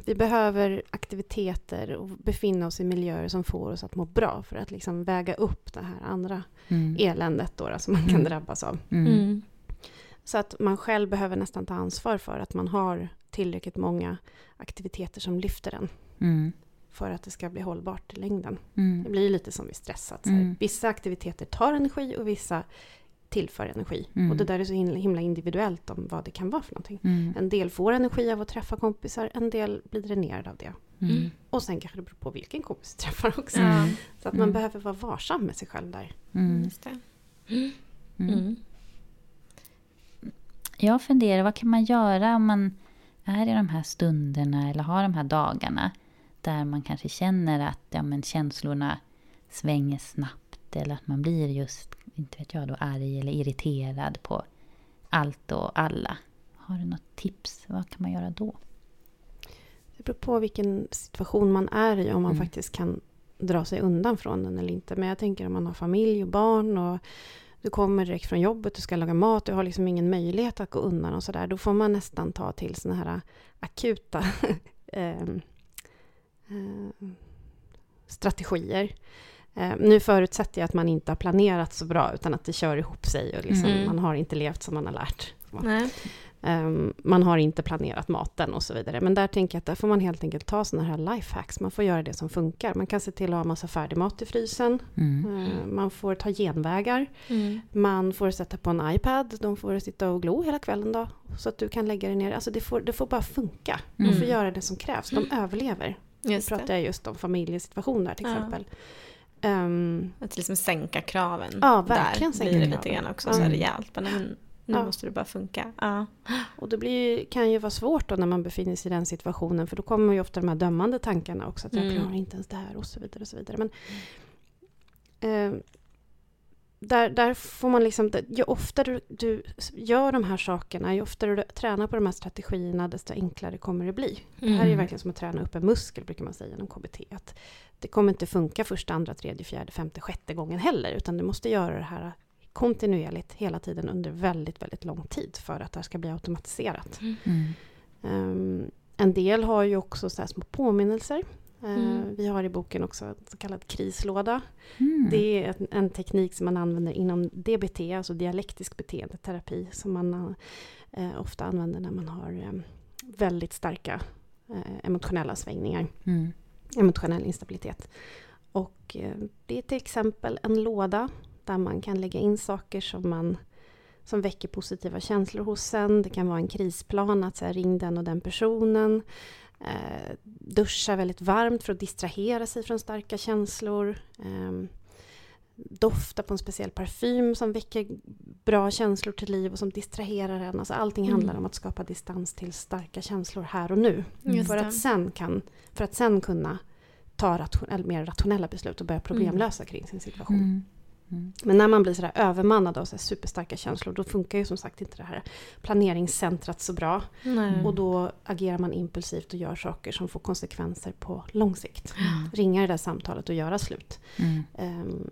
vi behöver aktiviteter och befinna oss i miljöer som får oss att må bra för att liksom väga upp det här andra Mm. eländet då, då, som man kan Mm. drabbas av. Mm. Så att man själv behöver nästan ta ansvar för att man har tillräckligt många aktiviteter som lyfter en Mm. för att det ska bli hållbart i längden. Mm. Det blir lite som vid stress. Att Mm. Vissa aktiviteter tar energi och vissa tillför energi. Mm. Och det där är så himla individuellt om vad det kan vara för någonting. Mm. En del får energi av att träffa kompisar, en del blir dränerad av det. Mm. Och sen kanske det beror på vilken kompis du träffar också. Så att man Mm. behöver vara varsam med sig själv där. Mm. just det. Mm. Mm. Jag funderar, vad kan man göra om man är i de här stunderna eller har de här dagarna där man kanske känner att ja, men känslorna svänger snabbt eller att man blir just, inte vet jag då, arg eller irriterad på allt och alla. Har du något tips? Vad kan man göra då? Det beror på vilken situation man är i, om man Mm. faktiskt kan dra sig undan från den eller inte. Men jag tänker om man har familj och barn och du kommer direkt från jobbet, du ska laga mat, du har liksom ingen möjlighet att gå undan och sådär. Då får man nästan ta till såna här akuta ehm, ehm, strategier. Eh, nu förutsätter jag att man inte har planerat så bra, utan att det kör ihop sig och liksom, Mm. man har inte levt som man har lärt. Nej. Ehm, man har inte planerat maten och så vidare. Men där tänker jag att där får man helt enkelt ta sådana här lifehacks. Man får göra det som funkar. Man kan se till att ha massa färdig mat i frysen. Mm. Ehm, man får ta genvägar. Mm. Man får sätta på en iPad. De får sitta och glo hela kvällen då. Så att du kan lägga dig ner. Alltså det får, det får bara funka. Mm. får göra det som krävs. De överlever. Nu pratar det. jag just om familjesituationer till Ja. Ehm, Att liksom sänka kraven. Ja, verkligen där sänka blir det kraven. lite grann också, Ja. så rejält. Men, nu Ja. måste det bara funka. Ja. Och det blir, kan ju vara svårt då när man befinner sig i den situationen för då kommer ju ofta de här dömande tankarna också. Att jag Mm. klarar inte ens det här och så vidare. Och så vidare. Men, eh, där, där får man liksom, ju oftare du, du gör de här sakerna, ju oftare du tränar på de här strategierna, desto enklare kommer det bli. Mm. Det här är ju verkligen som att träna upp en muskel, brukar man säga inom KBT. Att det kommer inte funka första, andra, tredje, fjärde, femte, sjätte gången heller, utan du måste göra det här kontinuerligt hela tiden under väldigt, väldigt lång tid för att det här ska bli automatiserat. Mm. Um, en del har ju också så små påminnelser. Mm. Vi har i boken också en så kallad krislåda. Mm. Det är en teknik som man använder inom DBT, alltså dialektisk beteendeterapi, som man eh, ofta använder när man har eh, väldigt starka eh, emotionella svängningar. Mm. Emotionell instabilitet. Och eh, det är till exempel en låda där man kan lägga in saker som man som väcker positiva känslor hos en. Det kan vara en krisplan, att så här, ring den och den personen. Eh, duscha väldigt varmt för att distrahera sig från starka känslor. Eh, dofta på en speciell parfym som väcker bra känslor till liv och som distraherar en. Alltså allting mm. handlar om att skapa distans till starka känslor här och nu. För att, sen kan, för att sen kunna ta ration, mer rationella beslut och börja problemlösa mm. kring sin situation. Mm. Mm. Men när man blir sådär övermannad av så superstarka känslor då funkar ju som sagt inte det här planeringscentrat så bra. Nej. Och då agerar man impulsivt och gör saker som får konsekvenser på lång sikt. Mm. Ringa det där samtalet och göra slut. Mm. Um,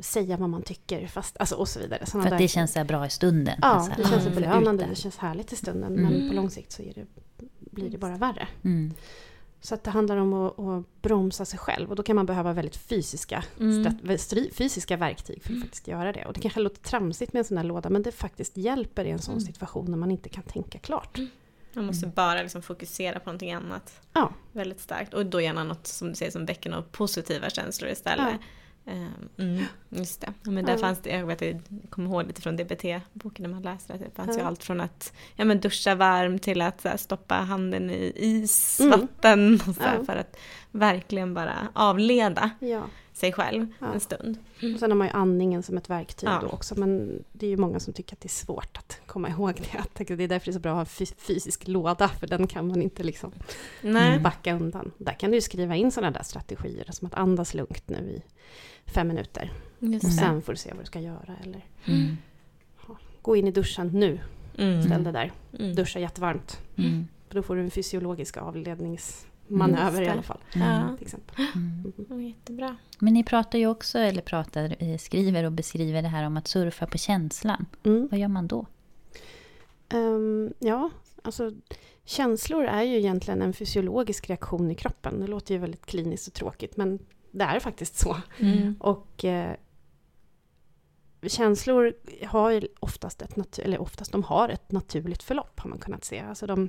säga vad man tycker fast, alltså, och så vidare. Såna För att där... det känns så bra i stunden? Ja, alltså. det känns belönande, det känns härligt i stunden. Men mm. på lång sikt så det, blir det bara värre. Mm. Så att det handlar om att, att, bromsa sig själv och då kan man behöva väldigt fysiska, mm. fysiska verktyg för att mm. faktiskt göra det. Och det kanske låter tramsigt med en sån här låda men det faktiskt hjälper i en sån mm. situation när man inte kan tänka klart. Mm. Man måste bara liksom fokusera på någonting annat. Ja. Väldigt starkt. Och då gärna något som du säger som väcker några positiva känslor istället. Ja. Ehm, mm, just det. men där ja. fanns det, jag, vet, jag kommer ihåg lite från DBT-boken när man läste det. Det fanns ja. ju allt från att ja, men duscha varm till att här, stoppa handen i isvatten. Mm. Och så ja. För att verkligen bara avleda sig själv en stund. Mm. Och sen har man ju andningen som ett verktyg då också. Men det är ju många som tycker att det är svårt att komma ihåg det. det är därför det är så bra att ha en fysisk låda. För den kan man inte liksom Nej. backa undan. Där kan du ju skriva in sådana där strategier. Som att andas lugnt nu i fem minuter. Just och sen får du se vad du ska göra. Eller mm. gå in i duschen nu. Mm. Ställ dig där. Mm. Duscha jättevarmt. Mm. För då får du en fysiologisk avledningsmanöver i alla fall. Ja. Till exempel. Mm. Jättebra. Men ni pratar ju också, eller pratar, eh, skriver och beskriver det här om att surfa på känslan. Mm. Vad gör man då? Um, ja, alltså känslor är ju egentligen en fysiologisk reaktion i kroppen. Det låter ju väldigt kliniskt och tråkigt men det är faktiskt så. Mm. Och eh, känslor har ju oftast ett, eller oftast, de har ett naturligt förlopp har man kunnat se. Alltså de,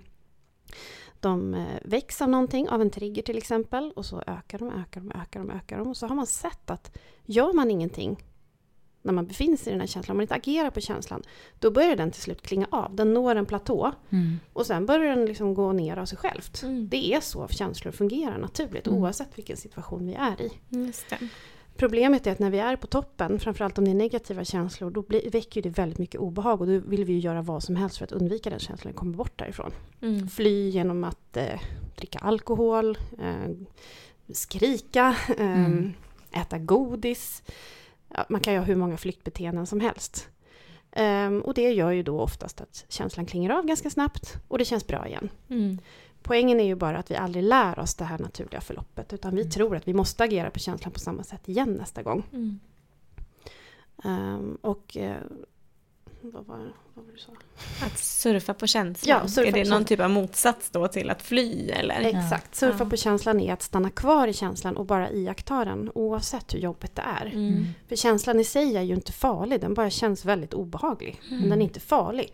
de eh, väcks av någonting, av en trigger till exempel, och så ökar de, ökar de, ökar de, ökar de. Och så har man sett att gör man ingenting när man befinner sig i den här känslan, om man inte agerar på känslan, då börjar den till slut klinga av. Den når en platå mm. och sen börjar den liksom gå ner av sig självt. Mm. Det är så känslor fungerar naturligt mm. oavsett vilken situation vi är i. Problemet är att när vi är på toppen, framförallt om det är negativa känslor, då blir, väcker det väldigt mycket obehag och då vill vi göra vad som helst för att undvika den känslan och komma bort därifrån. Mm. Fly genom att eh, dricka alkohol, eh, skrika, eh, äta godis ja, man kan ju ha hur många flyktbeteenden som helst. Um, och det gör ju då oftast att känslan klingar av ganska snabbt och det känns bra igen. Mm. Poängen är ju bara att vi aldrig lär oss det här naturliga förloppet utan vi mm. tror att vi måste agera på känslan på samma sätt igen nästa gång. Mm. Um, och uh, vad var, vad var det du sa? Att surfa på känslan, ja, surfa är det någon typ av motsats då till att fly eller? Exakt, surfa ja. på känslan är att stanna kvar i känslan och bara iaktta den oavsett hur jobbigt det är. Mm. För känslan i sig är ju inte farlig, den bara känns väldigt obehaglig. Mm. Men den är inte farlig.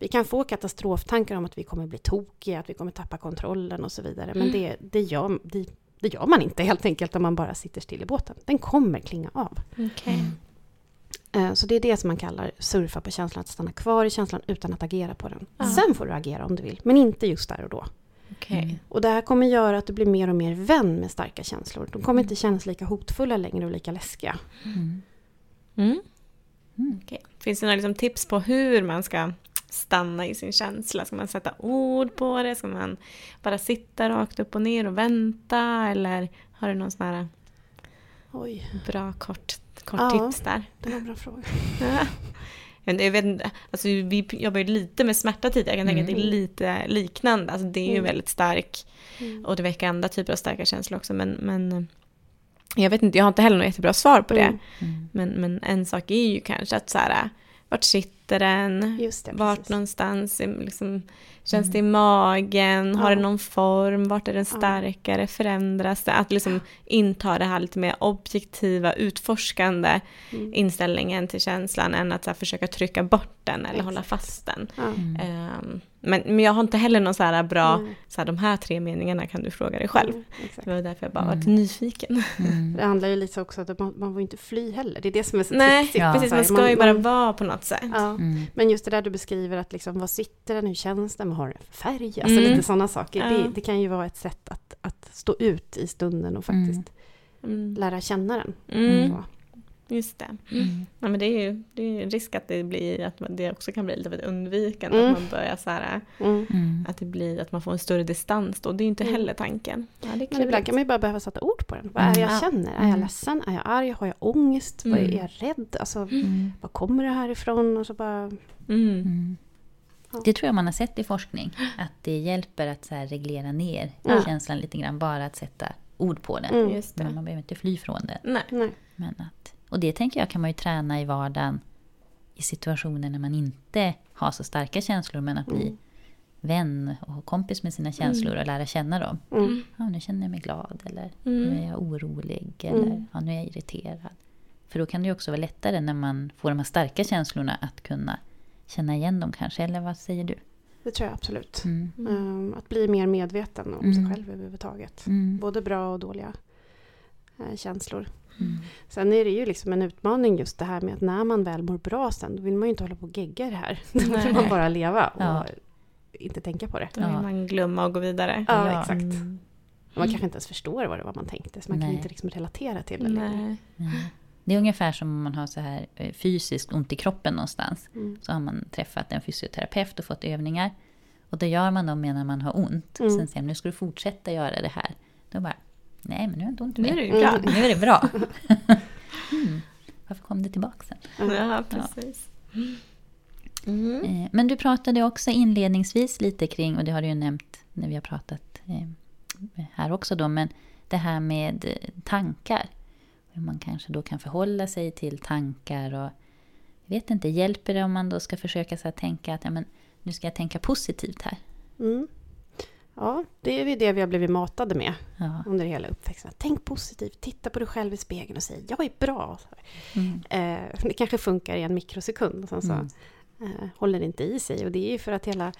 Vi kan få katastroftankar om att vi kommer bli tokiga, att vi kommer tappa kontrollen och så vidare. Men mm. det, det, gör, det, det gör man inte helt enkelt om man bara sitter still i båten. Den kommer klinga av. Okay. Mm. Eh, så det är det som man kallar surfa på känslan, att stanna kvar i känslan utan att agera på den. Aha. Sen får du agera om du vill, men inte just där och då. Okay. Mm. Och det här kommer göra att du blir mer och mer vän med starka känslor. De kommer mm. inte kännas lika hotfulla längre och lika läskiga. Mm. Mm. mm. Okay. Finns det några liksom tips på hur man ska stanna i sin känsla? Ska man sätta ord på det? Ska man bara sitta rakt upp och ner och vänta? Eller har du någon sån här Oj. bra kort kort Ja. tips där? Det var en bra fråga. Ja. Jag vet inte, alltså vi jobbar ju lite med smärta tidigare, jag kan tänka att det är lite liknande. Alltså det är ju Mm. väldigt stark Mm. och det väcker andra typer av starka känslor också. Men, men eh, jag vet inte, jag har inte heller något jättebra svar på det. Mm. Mm. Men, men en sak är ju kanske att så här, vart sitter den? Just det, Vart precis. någonstans, liksom, känns det i magen? Har Ja. det någon form? Vart är den Ja. starkare? Förändras det? Att liksom inta det här lite mer objektiva, utforskande Mm. inställningen till känslan än att så här, försöka trycka bort den eller hålla Exakt. fast den. Ja. Mm. Ehm, men, men jag har inte heller någon så här bra, Nej. så här, de här tre meningarna kan du fråga dig själv. Mm. Det var därför jag bara Mm. varit nyfiken. Mm. Det handlar ju lite också om att man, man får inte fly heller. Det är det som är så Nej. Ja. precis, man ska ju bara man- vara på något sätt. Ja. Mm. Men just det där du beskriver att liksom, vad sitter den, hur känns den, vad har den för färg? Alltså Mm. lite sådana saker. Ja. Det, det kan ju vara ett sätt att, att stå ut i stunden och faktiskt Mm. lära känna den. Just det. Mm. Ja, men det är ju det är en risk att det blir att det också kan bli lite av ett undvikande. Mm. Att man börjar så här, Mm. Mm. att det blir att man får en större distans då. Det är ju inte Mm. heller tanken. Ja, Men ibland kan man ju bara behöva sätta ord på den. Vad är det jag Mm. känner? Är jag ledsen? Är jag arg? Har jag ångest? Vad är jag rädd? Alltså, Mm. var kommer det här ifrån? Och så bara... Mm. Mm. Ja. Det tror jag man har sett i forskning. Att det hjälper att så här reglera ner Ja. känslan lite grann. Bara att sätta ord på den. Mm. Just Men man behöver inte fly från den. Nej. Nej. Men att, och det tänker jag kan man ju träna i vardagen. I situationer när man inte har så starka känslor. Men att bli Mm. vän och kompis med sina känslor och lära känna dem. Mm. Ja, nu känner jag mig glad. Eller Mm. nu är jag orolig. Eller Mm. ja, nu är jag irriterad. För då kan det ju också vara lättare när man får de här starka känslorna att kunna känna igen dem kanske. Eller vad säger du? Det tror jag absolut. Mm. Um, att bli mer medveten om Mm. sig själv överhuvudtaget. Mm. Både bra och dåliga eh, känslor. Mm. Sen är det ju liksom en utmaning just det här med att när man väl mår bra sen, då vill man ju inte hålla på och gegga det här. Då vill man bara leva och Ja. inte tänka på det. Då vill man glömma och gå vidare. Ja, Ja. exakt. Mm. Man kanske inte ens förstår vad det var man tänkte, så man kan Nej. inte liksom relatera till det längre. Nej. Det är ungefär som om man har så här eh, fysiskt ont i kroppen någonstans. Mm. Så har man träffat en fysioterapeut och fått övningar. Och då gör man dem medan man har ont. Mm. Sen säger man, nu ska du fortsätta göra det här. Då bara, nej men nu jag inte ont Nu är det bra. Mm. Nu är det bra. mm. Varför kom det tillbaka sen? Ja, precis. Mm. Eh, Men du pratade också inledningsvis lite kring, och det har du ju nämnt när vi har pratat eh, här också då, men det här med eh, tankar. Hur man kanske då kan förhålla sig till tankar och jag vet inte, hjälper det om man då ska försöka så tänka att ja, men, nu ska jag tänka positivt här? Mm. Ja, det är ju det vi har blivit matade med Ja. under hela uppväxten. Tänk positivt, titta på dig själv i spegeln och säg jag är bra. Mm. Eh, det kanske funkar i en mikrosekund och sen så Mm. eh, håller det inte i sig. Och det är ju för att hela,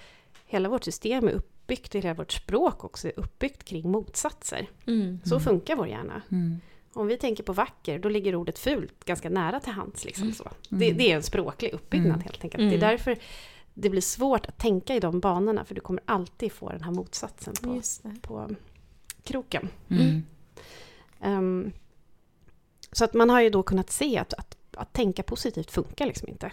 hela vårt system är uppbyggt, hela vårt språk också är uppbyggt kring motsatser. Mm. Så funkar vår hjärna. Mm. Om vi tänker på vacker, då ligger ordet fult ganska nära till hands. Liksom så. Mm. Det, det är en språklig uppbyggnad Mm. helt enkelt. Mm. Det är därför det blir svårt att tänka i de banorna, för du kommer alltid få den här motsatsen på, på kroken. Mm. Ehm, så att man har ju då kunnat se att, att, att tänka positivt funkar liksom inte.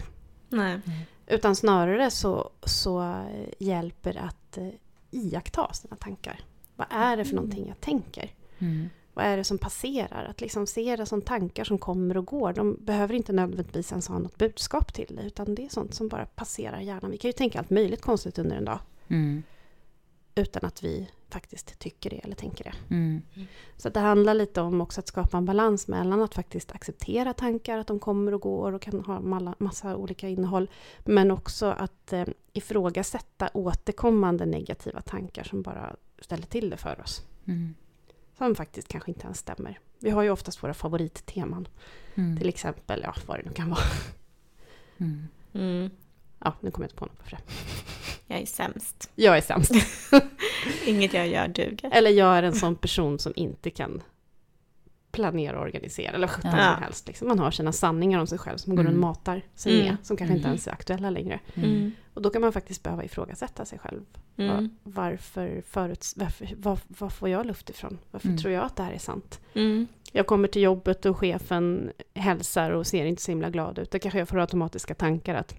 Nej. Utan snarare så, så hjälper att eh, iaktta sina tankar. Vad är det för någonting jag tänker? Mm. Vad är det som passerar? Att liksom se det som tankar som kommer och går. De behöver inte nödvändigtvis ens ha något budskap till det. Utan det är sånt som bara passerar hjärnan. Vi kan ju tänka allt möjligt konstigt under en dag. Mm. Utan att vi faktiskt tycker det eller tänker det. Mm. Så det handlar lite om också att skapa en balans mellan att faktiskt acceptera tankar, att de kommer och går och kan ha massa olika innehåll. Men också att eh, ifrågasätta återkommande negativa tankar som bara ställer till det för oss. Mm. Som faktiskt kanske inte ens stämmer. Vi har ju oftast våra favoritteman. Mm. Till exempel, ja vad det nu kan vara. Mm. Mm. Ja, nu kommer jag inte på något för det. Jag är sämst. Jag är sämst. Inget jag gör duger. Eller jag är en sån person som inte kan planera och organisera eller sjutton Ja. som helst. Liksom. Man har sina sanningar om sig själv som man går Mm. och matar sig Mm. med. Som kanske inte Mm. ens är aktuella längre. Mm. Och då kan man faktiskt behöva ifrågasätta sig själv. Mm. Va- Varför, föruts, varför var, var får jag luft ifrån? Varför Mm. tror jag att det här är sant? Mm. Jag kommer till jobbet och chefen hälsar och ser inte så himla glad ut. Då kanske jag får automatiska tankar att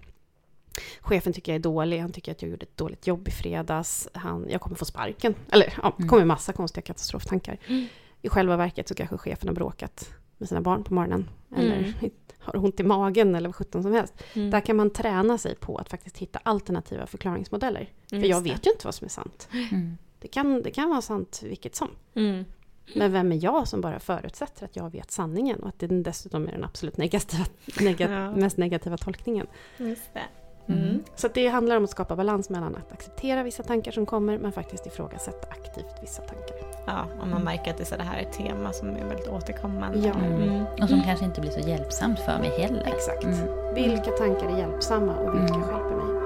chefen tycker jag är dålig, han tycker att jag gjorde ett dåligt jobb i fredags, han, jag kommer få sparken. Eller ja, det Mm. kommer massa konstiga katastroftankar. Mm. I själva verket så kanske chefen har bråkat med sina barn på morgonen. Mm. Eller har ont i magen eller vad sjutton som helst. Mm. Där kan man träna sig på att faktiskt hitta alternativa förklaringsmodeller. För jag det. vet ju inte vad som är sant. Mm. Det kan, det kan vara sant vilket som. Mm. Men vem är jag som bara förutsätter att jag vet sanningen och att det dessutom är den absolut negativa, nega, Ja. mest negativa tolkningen. Just det. Mm. Mm. Så att det handlar om att skapa balans mellan att acceptera vissa tankar som kommer men faktiskt ifrågasätta aktivt vissa tankar. Ja, om man märker att det, är så, det här är ett tema som är väldigt återkommande. Ja. Mm. Och som kanske inte blir så hjälpsamt för mig heller. Exakt. Mm. Vilka tankar är hjälpsamma och vilka Mm. hjälper mig?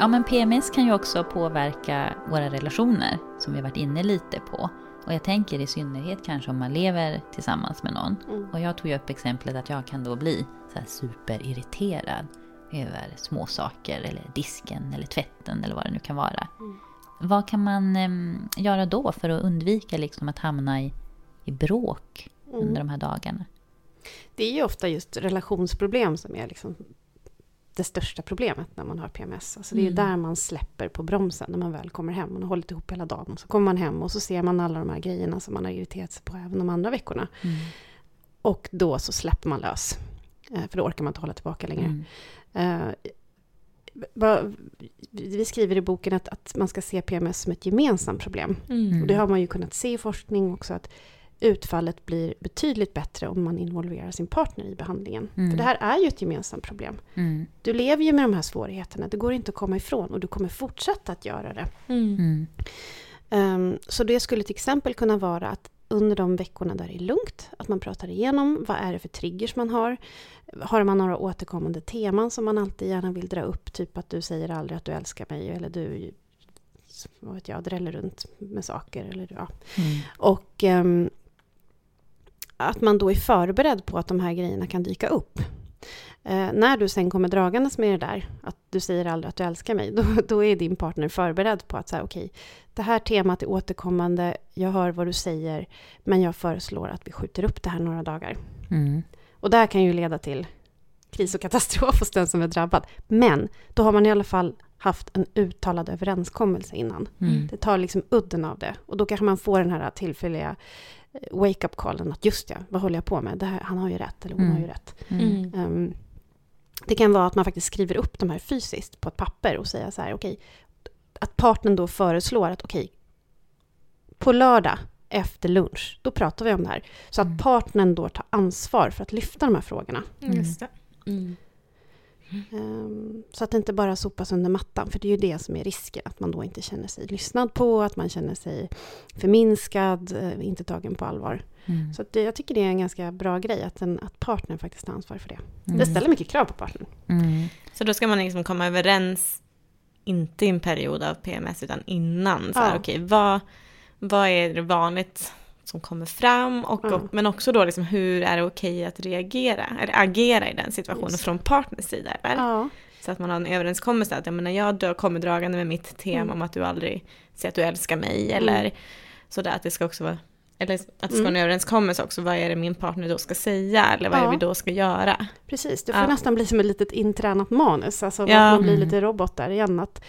Ja, men PMS kan ju också påverka våra relationer, som vi har varit inne lite på. Och jag tänker i synnerhet kanske om man lever tillsammans med någon. Mm. Och jag tog ju upp exemplet att jag kan då bli så här superirriterad över små saker eller disken eller tvätten eller vad det nu kan vara. Mm. Vad kan man em, göra då för att undvika liksom att hamna i, i bråk Mm. under de här dagarna? Det är ju ofta just relationsproblem som är liksom det största problemet när man har PMS. Alltså det är Mm. där man släpper på bromsen när man väl kommer hem. Man har hållit ihop hela dagen. Och så kommer man hem och så ser man alla de här grejerna som man har irriterat sig på även de andra veckorna. Mm. Och då så släpper man lös. Eh, För då orkar man inte hålla tillbaka längre. Mm. Eh, Vi skriver i boken att, att man ska se PMS som ett gemensamt problem. Mm. Och det har man ju kunnat se i forskning också att utfallet blir betydligt bättre om man involverar sin partner i behandlingen. Mm. För det här är ju ett gemensamt problem. Mm. Du lever ju med de här svårigheterna, det går inte att komma ifrån och du kommer fortsätta att göra det. Mm. Mm. Ehm, så det skulle till exempel kunna vara att under de veckorna där det är lugnt, att man pratar igenom vad är det för triggers man har. Har man några återkommande teman som man alltid gärna vill dra upp, typ att du säger aldrig att du älskar mig eller du vad vet jag, dräller runt med saker. Eller, ja. Mm. Och ehm, att man då är förberedd på att de här grejerna kan dyka upp. Eh, när du sen kommer dragandes med det där, att du säger aldrig att du älskar mig, då, då är din partner förberedd på att säga okej, det här temat är återkommande, jag hör vad du säger, men jag föreslår att vi skjuter upp det här några dagar. Mm. Och det här kan ju leda till kris och katastrof hos den som är drabbad. Men då har man i alla fall haft en uttalad överenskommelse innan. Mm. Det tar liksom udden av det. Och då kanske man får den här tillfälliga wake-up callen att just ja, vad håller jag på med? Det här, han har ju rätt, eller hon Mm. har ju rätt. Mm. Ehm, det kan vara att man faktiskt skriver upp de här fysiskt på ett papper och säger så här, okej, att partnern då föreslår att okej, på lördag efter lunch, då pratar vi om det här. Så att Mm. partnern då tar ansvar för att lyfta de här frågorna. Just det. Mm. Ehm, Så att det inte bara sopas under mattan, för det är ju det som är risken. Att man då inte känner sig lyssnad på, att man känner sig förminskad, eh, inte tagen på allvar. Mm. Så att det, jag tycker det är en ganska bra grej, att, en, att partnern faktiskt tar ansvar för det. Mm. Det ställer mycket krav på partnern. Mm. Så då ska man liksom komma överens, inte i en period av PMS, utan innan. Så här, Ja. okej, vad, vad är det vanligt som kommer fram? Och, Ja. och, men också då, liksom, hur är det okej att reagera, eller agera i den situationen Just. från partners sida? Ja, Så att man har en överenskommelse att ja, men när jag dö- kommer dragande med mitt tema Mm. om att du aldrig säger att du älskar mig, eller sådär att det ska också vara eller att det ska vara en Mm. överenskommelse också, vad är det min partner då ska säga eller vad är Ja. det vi då ska göra? precis. Det får Ja. nästan bli som ett litet intränat manus, alltså Ja. att man blir Mm. lite robot där igen. Att,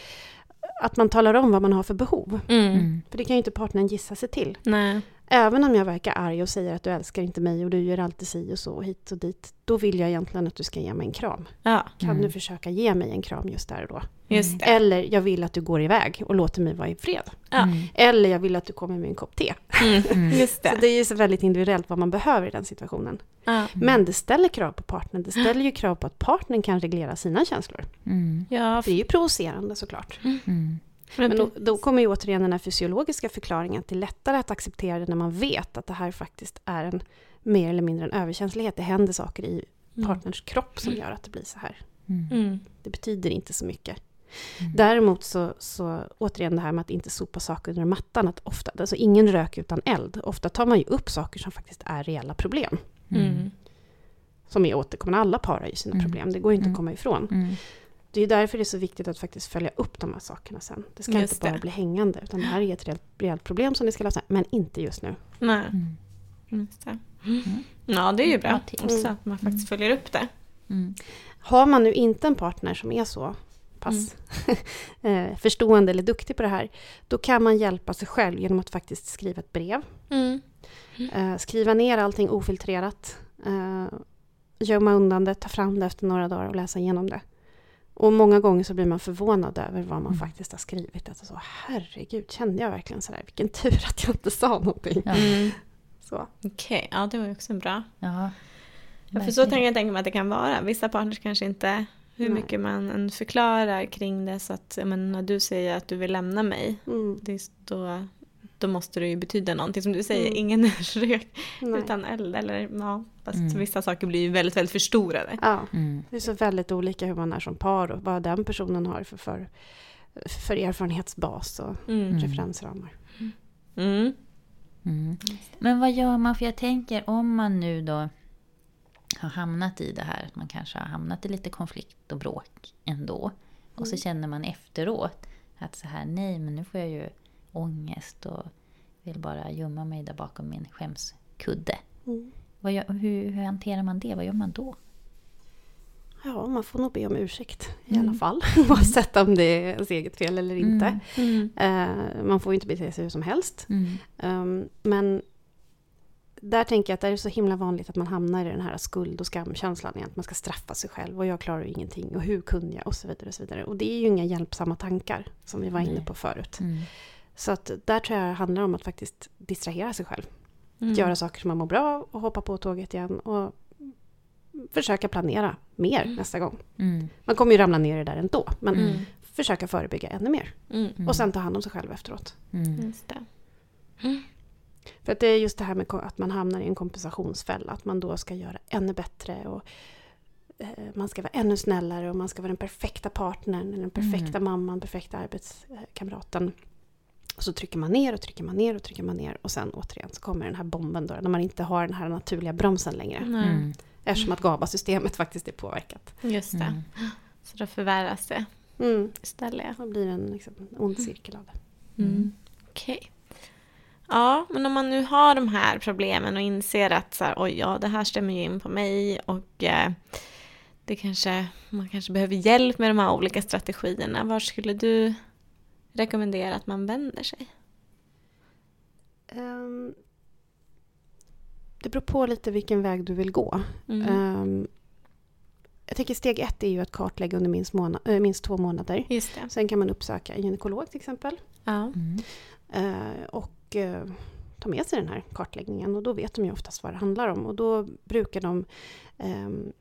att man talar om vad man har för behov. Mm. För det kan ju inte partnern gissa sig till. Nej. Även om jag verkar arg och säger att du älskar inte mig och du gör alltid si och så och hit och dit. Då vill jag egentligen att du ska ge mig en kram. Ja, Kan Mm. du försöka ge mig en kram just där och då? just det. Eller jag vill att du går iväg och låter mig vara i fred. Ja. Mm. Eller jag vill att du kommer med en kopp te. Mm. Mm. Just Så det. det är ju så väldigt individuellt vad man behöver i den situationen. Ja. Men det ställer krav på partnern. Det ställer ju krav på att partnern kan reglera sina känslor. Mm. Ja, Det är ju provocerande såklart. Mm. Men då, då kommer ju återigen den här fysiologiska förklaringen att det är lättare att acceptera det när man vet att det här faktiskt är en mer eller mindre en överkänslighet. Det händer saker i partners kropp som gör att det blir så här. Mm. Mm. Det betyder inte så mycket. Mm. Däremot så, så återigen det här med att inte sopa saker under mattan. Att ofta, alltså ingen rök utan eld. Ofta tar man ju upp saker som faktiskt är reella problem. Mm. Som är återkommande. Alla par har ju sina Mm. problem. Det går ju inte Mm. att komma ifrån. Mm. Det är därför det är så viktigt att faktiskt följa upp de här sakerna sen. Det ska Just inte bara det. bli hängande. Utan det här är ett reellt, reellt problem som ni ska lösa. Men inte just nu. Nej, Mm. just det. Ja, det är ju bra. Också att man faktiskt följer upp det. Mm. Har man nu inte en partner som är så pass eh, förstående eller duktig på det här, då kan man hjälpa sig själv genom att faktiskt skriva ett brev. Mm. Eh, skriva ner allting ofiltrerat. Eh, gömma undan det, ta fram det efter några dagar och läsa igenom det. Och många gånger så blir man förvånad över vad man Mm. faktiskt har skrivit. Alltså så, herregud, kände jag verkligen sådär? Vilken tur att jag inte sa någonting. Ja. Mm. Så. Okej, ja det var ju också bra. Ja, Ja, för så kan jag tänka mig att det kan vara. Vissa partners kanske inte, hur Nej. mycket man än förklarar kring det, så att men, när du säger att du vill lämna mig, Mm, det är, då, då måste det ju betyda någonting. Som du säger, Mm. ingen rök nej. utan eld. Eller, ja, fast Mm. vissa saker blir ju väldigt, väldigt förstorade. Ja, Mm. det är så väldigt olika hur man är som par och vad den personen har för, för, för erfarenhetsbas och Mm. referensramar. Mm. Mm. Men vad gör man? För jag tänker om man nu då har hamnat i det här, att man kanske har hamnat i lite konflikt och bråk ändå. Och så känner man efteråt att så här, nej men nu får jag ju ångest och vill bara gömma mig där bakom min skämskudde. Mm. Vad gör, hur, hur hanterar man det? Vad gör man då? Ja, man får nog be om ursäkt i Mm. alla fall. Oavsett om det är ens eget fel eller inte. Mm. Mm. Eh, man får ju inte bete sig hur som helst. Mm. Um, men där tänker jag att det är så himla vanligt att man hamnar i den här skuld och skamkänslan i att man ska straffa sig själv och jag klarar ju ingenting och hur kunde jag och så vidare. Och, så vidare. och det är ju inga hjälpsamma tankar som vi var inne på förut. Mm. Så att där tror jag det handlar om att faktiskt distrahera sig själv. Mm. Göra saker som man mår bra av och hoppa på tåget igen och försöka planera mer nästa gång. Mm. Man kommer ju ramla ner i det där ändå, men Mm. försöka förebygga ännu mer. Mm. Mm. Och sen ta hand om sig själv efteråt. Mm. För att det är just det här med att man hamnar i en kompensationsfälla, att man då ska göra ännu bättre och eh, man ska vara ännu snällare och man ska vara den perfekta partnern, eller den perfekta mamman, perfekta arbetskamraten. Och så trycker man ner och trycker man ner och trycker man ner och sen återigen så kommer den här bomben då, när man inte har den här naturliga bromsen längre. Mm. Eftersom att GABA-systemet faktiskt är påverkat. Just det. Mm. Så då förvärras det Mm. istället. Då blir det en liksom, ond cirkel av det. Mm. Okej. Ja, men om man nu har de här problemen och inser att så här, oj, ja, det här stämmer ju in på mig och eh, det kanske, man kanske behöver hjälp med de här olika strategierna. Var skulle du rekommendera att man vänder sig? Ehm, det beror på lite vilken väg du vill gå. Mm. Ehm, jag tänker steg ett är ju att kartlägga under minst, måna- äh, minst två månader. Just det. Sen kan man uppsöka en gynekolog till exempel. Ja. Mm. Eh, och eh, ta med sig den här kartläggningen. Och då vet de ju oftast vad det handlar om. Och då brukar de ehm,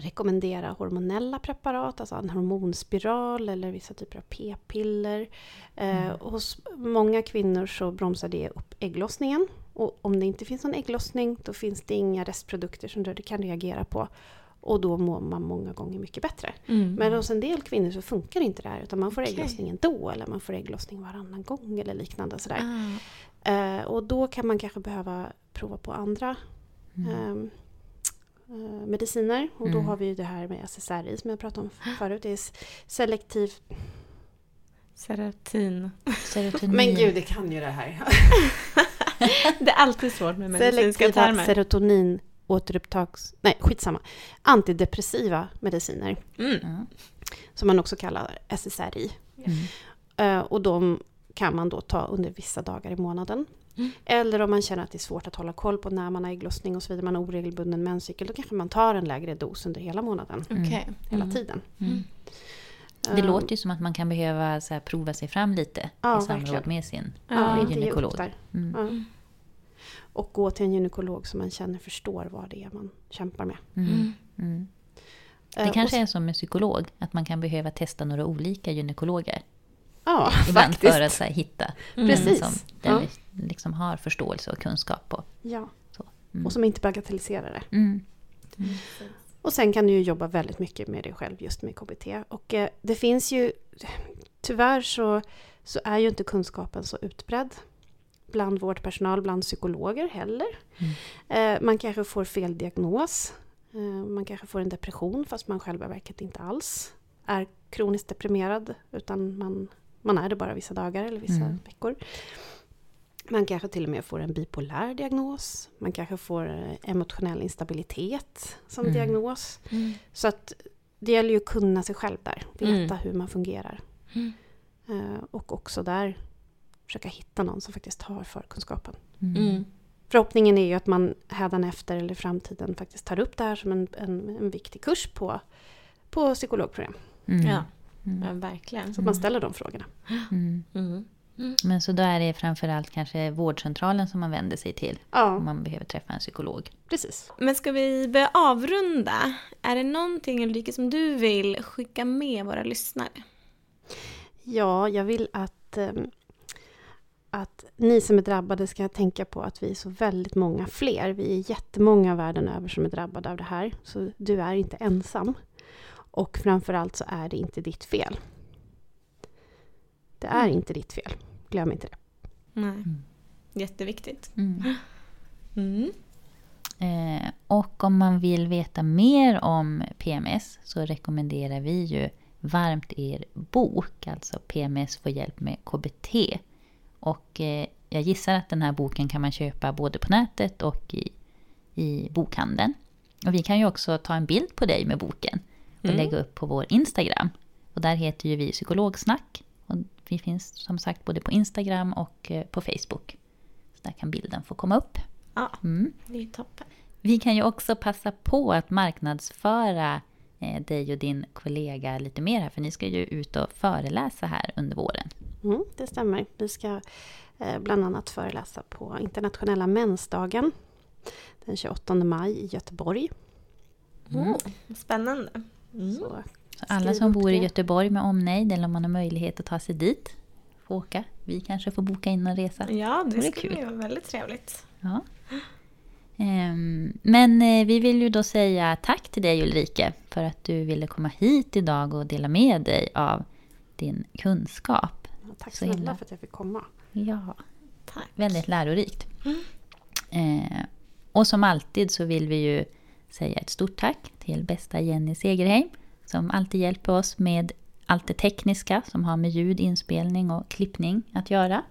rekommendera hormonella preparat, alltså en hormonspiral eller vissa typer av p-piller. Eh, och hos många kvinnor så bromsar det upp ägglossningen. Och om det inte finns någon ägglossning då finns det inga restprodukter som du kan reagera på. Och då mår man många gånger mycket bättre. Mm. Men hos en del kvinnor så funkar inte det här utan man får Okej. ägglossning ändå eller man får ägglossning varannan gång eller liknande. Sådär. Ah. Eh, och då kan man kanske behöva prova på andra Mm. eh, mediciner. Och då Mm. har vi ju det här med SSRI som jag pratade om förut. Det är selektiv... Serotin. Serotonin. Men gud, det kan ju det här. Det är alltid svårt med medicinska Selektiva termer. serotonin återupptags... Nej, skitsamma. Antidepressiva mediciner. Mm. Som man också kallar SSRI. Mm. Eh, och de kan man då ta under vissa dagar i månaden. Mm. Eller om man känner att det är svårt att hålla koll på när man har ägglossning och så vidare, man har oregelbunden menscykel, då kanske man tar en lägre dos under hela månaden, Okej. hela Mm. tiden. Mm. Det Eh, låter ju som att man kan behöva så här, prova sig fram lite Ja, i samråd verkligen. med sin Ja, gynekolog. Mm. Ja. Och gå till en gynekolog som man känner förstår vad det är man kämpar med. Mm. Mm. Det Eh, kanske är som med psykolog, att man kan behöva testa några olika gynekologer. Ja, Ibland faktiskt. för att så här, hitta Mm. den Precis. som den Ja. Liksom har förståelse och kunskap på. Ja, Så. Mm. och som inte bagatelliserar det. Mm. Och sen kan du ju jobba väldigt mycket med dig själv just med KBT. Och eh, det finns ju, tyvärr så, så är ju inte kunskapen så utbredd bland vårdpersonal, bland psykologer heller. Eh, man kanske får fel diagnos. Eh, man kanske får en depression fast man själva verket inte alls är kroniskt deprimerad utan man, man är det bara vissa dagar eller vissa Mm. veckor. Man kanske till och med får en bipolär diagnos. Man kanske får eh, emotionell instabilitet som Mm. diagnos. Mm. Så att det gäller ju att kunna sig själv där. Veta Mm. hur man fungerar. Mm. Eh, och också där försöka hitta någon som faktiskt har förkunskapen. Mm. Förhoppningen är ju att man hädanefter eller i framtiden faktiskt tar upp det här som en, en, en viktig kurs på, på psykologprogram. Mm. Ja. Mm. ja, verkligen. Så att man ställer de frågorna. Mm. Mm. Men så då är det framförallt kanske vårdcentralen som man vänder sig till om Ja, man behöver träffa en psykolog. precis. Men ska vi börja avrunda? Är det någonting Ulrika som du vill skicka med våra lyssnare? Ja, jag vill att, ehm, att ni som är drabbade ska tänka på att vi är så väldigt många fler. Vi är jättemånga världen över som är drabbade av det här. Så du är inte ensam. Och framförallt så är det inte ditt fel. Det är inte ditt fel. Glöm inte det. Nej. Jätteviktigt. Mm. Mm. Eh, och om man vill veta mer om PMS så rekommenderar vi ju varmt er bok, alltså PMS får hjälp med KBT. Och eh, jag gissar att den här boken kan man köpa både på nätet och i, i bokhandeln. Och vi kan ju också ta en bild på dig med boken och Mm. lägga upp på vår Instagram. Och där heter ju vi Psykologsnack. Och vi finns som sagt både på Instagram och eh, på Facebook. Så där kan bilden få komma upp. Ja, Mm. det är toppen. Vi kan ju också passa på att marknadsföra eh, dig och din kollega lite mer här, för ni ska ju ut och föreläsa här under våren. Mm, det stämmer. Vi ska eh, bland annat föreläsa på internationella mensdagen den 28 maj i Göteborg. Mm. Spännande. Mm. Så alla som bor i det. Göteborg med omnejd, eller om man har möjlighet att ta sig dit, får åka. Vi kanske får boka in en resa. Ja, det, Det skulle kul. vara väldigt trevligt. Ja. Ehm, Men eh, vi vill ju då säga tack till dig Ulrike för att du ville komma hit idag och dela med dig av din kunskap. ja, tack Så snälla för att jag fick komma. Ja, Tack. väldigt lärorikt. Eh, och som alltid så vill vi ju säga ett stort tack till bästa Jenny Segerheim som alltid hjälper oss med allt det tekniska som har med ljud, inspelning och klippning att göra.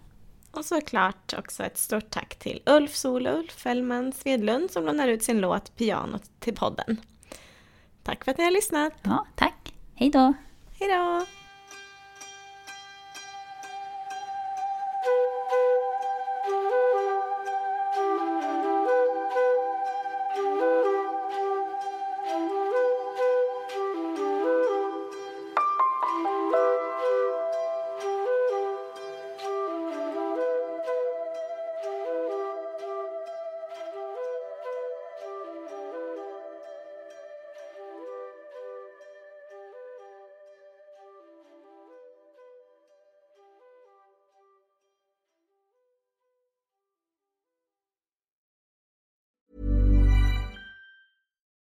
Och såklart också ett stort tack till Ulf Solulf Fällman Svedlund som lånar ut sin låt Pianot till podden. Tack för att ni har lyssnat. Ja, tack. Hej då! Hej då!